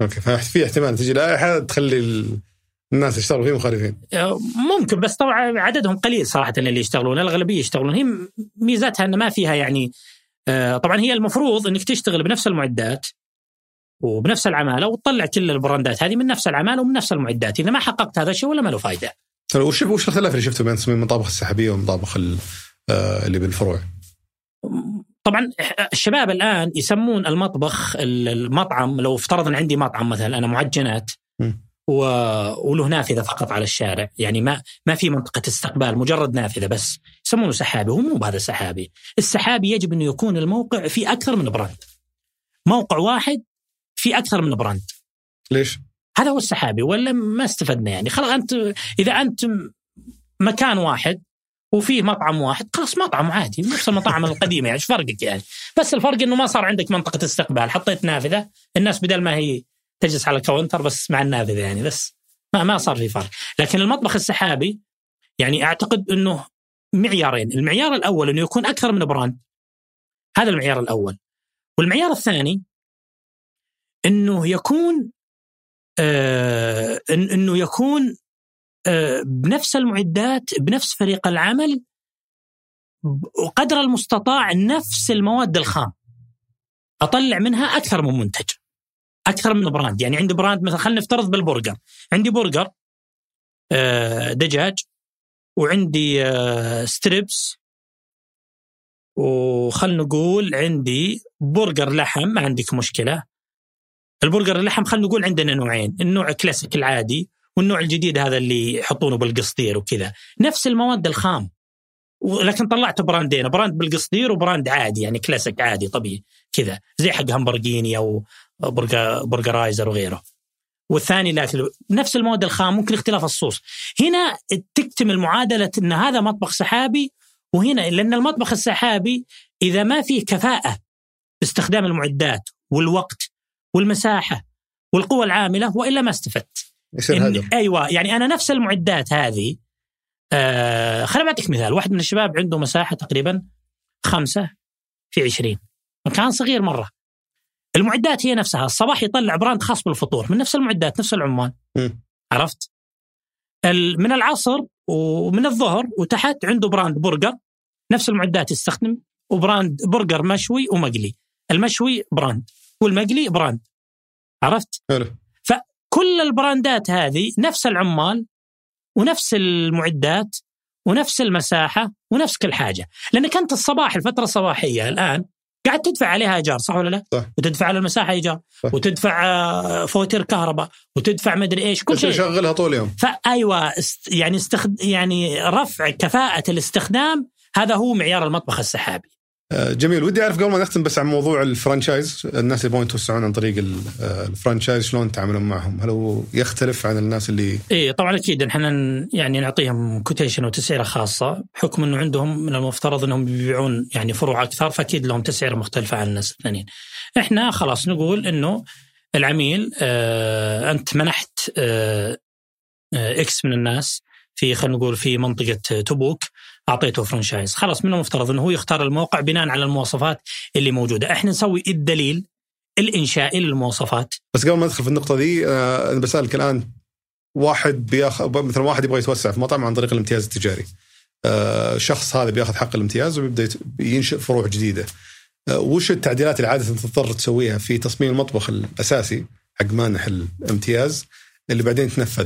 أوكي ففي احتمال تجي لائحة تخلي ال... الناس يشتغلوا فيه مخالفين. ممكن بس طبعا عددهم قليل صراحة اللي يشتغلون الأغلبية يشتغلون. هي ميزتها إن ما فيها يعني آه، طبعا هي المفروض إنك تشتغل بنفس المعدات وبنفس العمالة وتطلع كل البراندات هذه من نفس العمالة ومن نفس المعدات. إذا ما حققت هذا الشيء ولا ما له فائده وش وش الاختلاف اللي شفته بين تصميم المطابخ السحابية والمطابخ ال- آه، اللي بالفروع؟ طبعا الشباب الآن يسمون المطبخ المطعم لو افترضنا عندي مطعم مثلا أنا معجنات. و... وله نافذة فقط على الشارع يعني ما ما في منطقة استقبال مجرد نافذة بس يسمونه سحابي هو مو بهذا سحابي السحابي يجب انه يكون الموقع في أكثر من brand موقع واحد في أكثر من brand ليش؟ هذا هو السحابي ولا ما استفدنا يعني؟ خلاص أنت إذا أنت مكان واحد وفيه مطعم واحد خلاص مطعم عادي نفس المطاعم القديمة يعني إيش فرقك يعني؟ بس الفرق إنه ما صار عندك منطقة استقبال حطيت نافذة الناس بدل ما هي تجلس على ال counter بس مع النافذة يعني بس ما ما صار في فرق. لكن المطبخ السحابي يعني أعتقد إنه معيارين المعيار الأول إنه يكون أكثر من brand. هذا المعيار الأول. والمعيار الثاني إنه يكون آه إنه يكون آه بنفس المعدات بنفس فريق العمل وقدر المستطاع نفس المواد الخام. أطلع منها أكثر من منتج أكثر من brand. يعني عندي brand مثلا خلينا نفترض بالبرجر. عندي برجر آه دجاج وعندي آه strips وخل نقول عندي برجر لحم ما عندك مشكلة. البرجر اللحم خل نقول عندنا نوعين النوع كلاسيك العادي والنوع الجديد هذا اللي يحطونه بالقصدير وكذا. نفس المواد الخام. لكن طلعت brandين brand بالقصدير و brand عادي يعني كلاسيك عادي طبيعي كذا. زي حق همبرجيني أو برجر برجرايزر وغيره. والثاني لا نفس المواد الخام ممكن اختلاف الصوص. هنا تكتمل معادلة إن هذا مطبخ سحابي وهنا لأن المطبخ السحابي إذا ما فيه كفاءة باستخدام المعدات والوقت والمساحة والقوى العاملة وإلا ما استفدت. يصير أيوه يعني أنا نفس المعدات هذه آه خليني بعطيك مثال. واحد من الشباب عنده مساحة تقريبا خمسة في عشرين مكان صغير مرة. المعدات هي نفسها. الصباح يطلع براند خاص بالفطور من نفس المعدات نفس العمال م. عرفت؟ من العصر ومن الظهر وتحت عنده brand برجر نفس المعدات يستخدم و brand برجر مشوي ومقلي. المشوي brand. والمقلي brand. عرفت؟ حلو. فكل ال brandات هذه نفس العمال ونفس المعدات ونفس المساحة ونفس كل حاجة. لأنك أنت الصباح الفترة الصباحية الآن قاعد تدفع عليها إيجار صح ولا لا؟ صح. وتدفع على المساحة إيجار صح. وتدفع آه، فواتير كهرباء وتدفع مدري إيش كل شيء. شغلها طول اليوم. فأيوة است يعني استخد يعني رفع كفاءة الاستخدام هذا هو معيار المطبخ السحابي. جميل. ودي أعرف قبل ما نختم بس عن موضوع ال franchise. الناس اللي يبغون يتوسعون عن طريق آه، ال franchise. شلون تعاملون معهم؟ هل هو يختلف عن الناس اللي إيه طبعا أكيد. إحنا يعني نعطيهم quotation وتسعيره خاصة بحكم إنه عندهم من المفترض إنهم يبيعون يعني فروع أكثر فأكيد لهم تسعيرة مختلفة عن الناس الثانيين. إحنا خلاص نقول إنه العميل آه أنت منحت آه X من الناس. في خلينا نقول في منطقة تبوك أعطيته franchise خلاص من المفترض إنه هو يختار الموقع بناء على المواصفات اللي موجودة. إحنا نسوي الدليل الإنشائي للمواصفات. بس قبل ما ادخل في النقطة دي آه، أنا بسألك الآن. واحد بياخذ مثلا واحد يبغى يتوسع في مطعم عن طريق الامتياز التجاري. آه، هذا بياخذ حق الامتياز وبيبدأ ينشئ فروع جديدة. آه، وش التعديلات اللي عادة تضطر تسويها في تصميم المطبخ الأساسي حق مانح الامتياز اللي بعدين تنفذ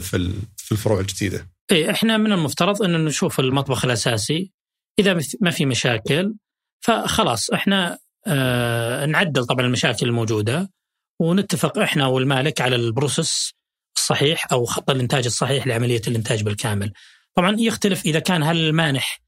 في الفروع الجديدة؟ اي إحنا من المفترض أن نشوف المطبخ الأساسي إذا ما في مشاكل فخلاص إحنا آه نعدل طبعا المشاكل الموجودة ونتفق إحنا والمالك على البروسس الصحيح أو خط الإنتاج الصحيح لعملية الإنتاج بالكامل. طبعا يختلف إذا كان هل المانح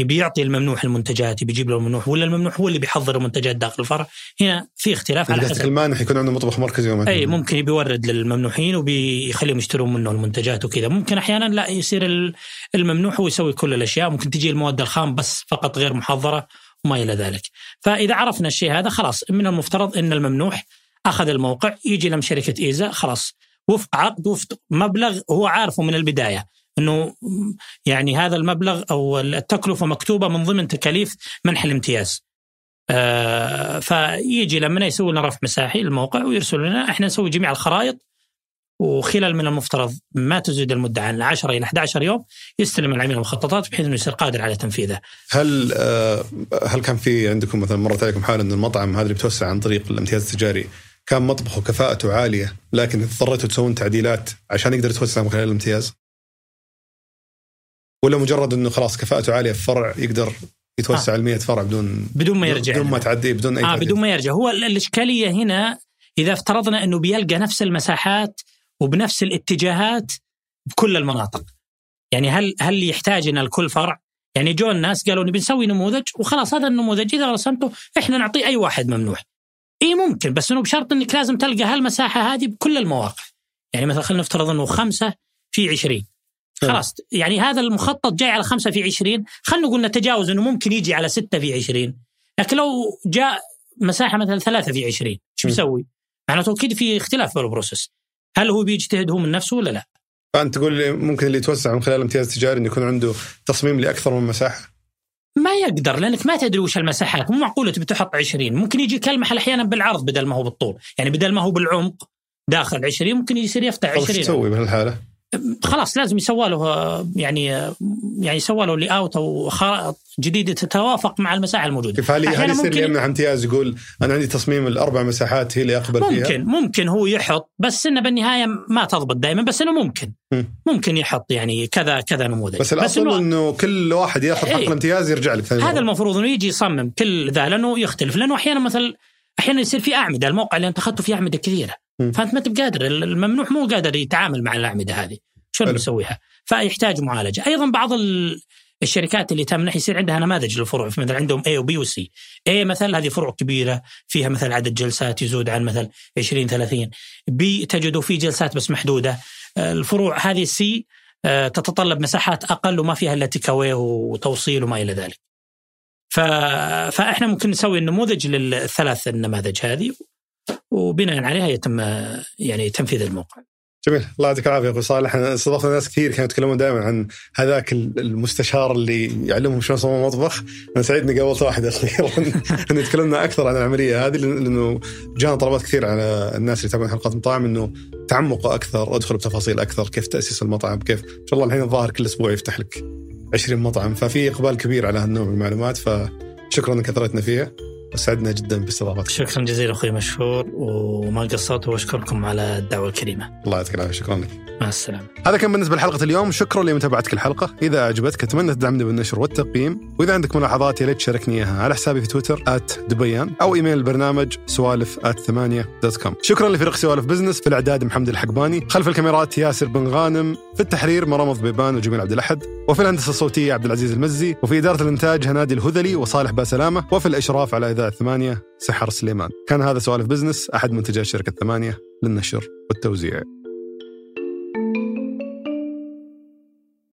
يبي يعطي الممنوح المنتجات يبي يجيب له الممنوح ولا الممنوح هو اللي بيحضر المنتجات داخل الفرع. هنا في اختلاف على حسب. المانح يكون عنده مطبخ مركزي وما أي ممكن يبي يورد للممنوحين وبيخليهم يشترون منه المنتجات وكذا. ممكن أحيانا لا يصير الممنوح هو يسوي كل الأشياء. ممكن تجي المواد الخام بس فقط غير محضرة وما إلى ذلك. فإذا عرفنا الشيء هذا خلاص من المفترض إن الممنوح أخذ الموقع يجي لهم شركة إيزا خلاص وفق عقد وفق مبلغ هو عارفه من البداية. إنه يعني هذا المبلغ أو التكلفة مكتوبة من ضمن تكاليف منح الامتياز. آه فيجي لما يسوي لنا رفع مساحي للموقع ويرسل لنا إحنا نسوي جميع الخرائط وخلال من المفترض ما تزيد المدة عن 10 إلى 11 يوم يستلم العميل المخططات بحيث إنه يصير قادر على تنفيذها. هل آه هل كان في عندكم مثلا مرت عليكم حالة إن المطعم هذا اللي بتوسع عن طريق الامتياز التجاري كان مطبخه كفاءته عالية لكن اضطريتوا تسوون تعديلات عشان يقدر يتوسع من خلال الامتياز؟ ولا مجرد إنه خلاص كفاءته عالية في فرع يقدر يتوسع آه. ال 100 فرع بدون بدون ما يرجع. بدون ما تعدي بدون أي آه بدون ما يرجع. هو الإشكالية هنا إذا افترضنا إنه بيلقى نفس المساحات وبنفس الاتجاهات بكل المناطق. يعني هل هل يحتاج ان الكل فرع؟ يعني جو الناس قالوا نبي نسوي نموذج وخلاص هذا النموذج. إذا رسمته إحنا نعطيه أي واحد ممنوح إي ممكن بس إنه بشرط إنك لازم تلقى هالمساحة هذه بكل المواقع. يعني مثلا خلينا نفترض إنه خمسة في 20 خلاص. يعني هذا المخطط جاي على خمسة في عشرين. خلينا نقول نتجاوز أنه ممكن يجي على ستة في عشرين. لكن لو جاء مساحة مثلا ثلاثة في عشرين شو بيسوي؟ معناته أكيد في اختلاف في ال process. هل هو بيجتهد هو من نفسه ولا لا؟ فأنت تقول ممكن اللي يتوسع من خلال الامتياز التجاري أنه يكون عنده تصميم لأكثر من مساحة؟ ما يقدر لأنك ما تدري وش المساحات مو معقوله تبي تحط 20 ممكن يجي كلمه أحيانا بالعرض بدل ما هو بالطول. يعني بدل ما هو بالعمق داخل 20 ممكن يصير يفتح 20 إيش تسوي بهالحالة؟ خلاص لازم يسوى له يعني يعني يسوى له لي اوت أو خرائط جديدة تتوافق مع المساحة الموجودة. فهل هل يصير لي يمنح امتياز يقول أنا عندي تصميم الأربع مساحات هي اللي اقبل ممكن فيها؟ ممكن ممكن هو يحط بس إنه بالنهاية ما تضبط دائما بس إنه ممكن م. ممكن يحط يعني كذا كذا نموذج بس الاصل إنه إنه كل واحد ياخذ حق إيه. الامتياز يرجع لك ثاني هذا مرة. المفروض إنه يجي يصمم كل ذا لأنه يختلف لأنه أحيانا مثلا أحيانا يصير في أعمدة الموقع اللي أنت أخذته فيه أعمدة كثيرة. فأنت ما انت قادر الممنوع مو قادر يتعامل مع الأعمدة هذه. شلون حلو. بيسويها؟ فيحتاج معالجة. أيضا بعض ال... الشركات اللي تمنح يصير عندها نماذج للفروع. مثلا عندهم A وبي وسي A مثلا هذه فروع كبيرة فيها مثلا عدد جلسات يزود عن مثلا 20 30 بي تجدوا في جلسات بس محدودة. آه، الفروع هذه سي تتطلب مساحات أقل وما فيها إلا تيكاوي وتوصيل وما إلى ذلك. ف... فإحنا ممكن نسوي النموذج للثلاث النماذج هذه. وبناء عليها يتم يعني تنفيذ الموقع. جميل. الله يعطيك العافية أخوي صالح. إحنا استضفنا ناس كثير كانوا يتكلمون دائما عن هذاك المستشار اللي يعلمهم شلون يصممون مطبخ. أنا سعيد إني قابلت واحد أخيرا. إنه تكلمنا أكثر عن العملية هذه لأنه جانا طلبات كثير على الناس اللي يتابعون حلقات مطاعم إنه تعمقوا أكثر ادخلوا بتفاصيل أكثر كيف تأسيس المطعم كيف إن شاء الله الحين الظاهر كل أسبوع يفتح لك 20 مطعم. ففي إقبال كبير على هالنوع من المعلومات فشكرا إنك اثرتنا فيها. وسعدنا جدا باستضافتك شكرا جزيلا أخوي مشهور وما قصرت وأشكركم على الدعوة الكريمة. الله يعطيك العافية شكرا لك. مع السلامة. هذا كان بالنسبة لحلقة اليوم شكرا لمتابعتك الحلقة. إذا أعجبتك أتمنى تدعمني بالنشر والتقييم. وإذا عندك ملاحظات يا ريت تشاركني إياها على حسابي في تويتر @دبيان أو إيميل البرنامج سوالف ثمانية dot com شكرا لفريق سوالف بزنس في الإعداد محمد الحقباني خلف الكاميرات ياسر بن غانم في التحرير مرام بيبان وجميل عبد الأحد وفي الهندسة الصوتية عبد العزيز المزي وفي إدارة الإنتاج هنادي الهذلي وصالح باسلامة وفي الإشراف على ثمانية سحر سليمان. كان هذا سوالف بزنس أحد منتجات شركة ثمانية للنشر والتوزيع.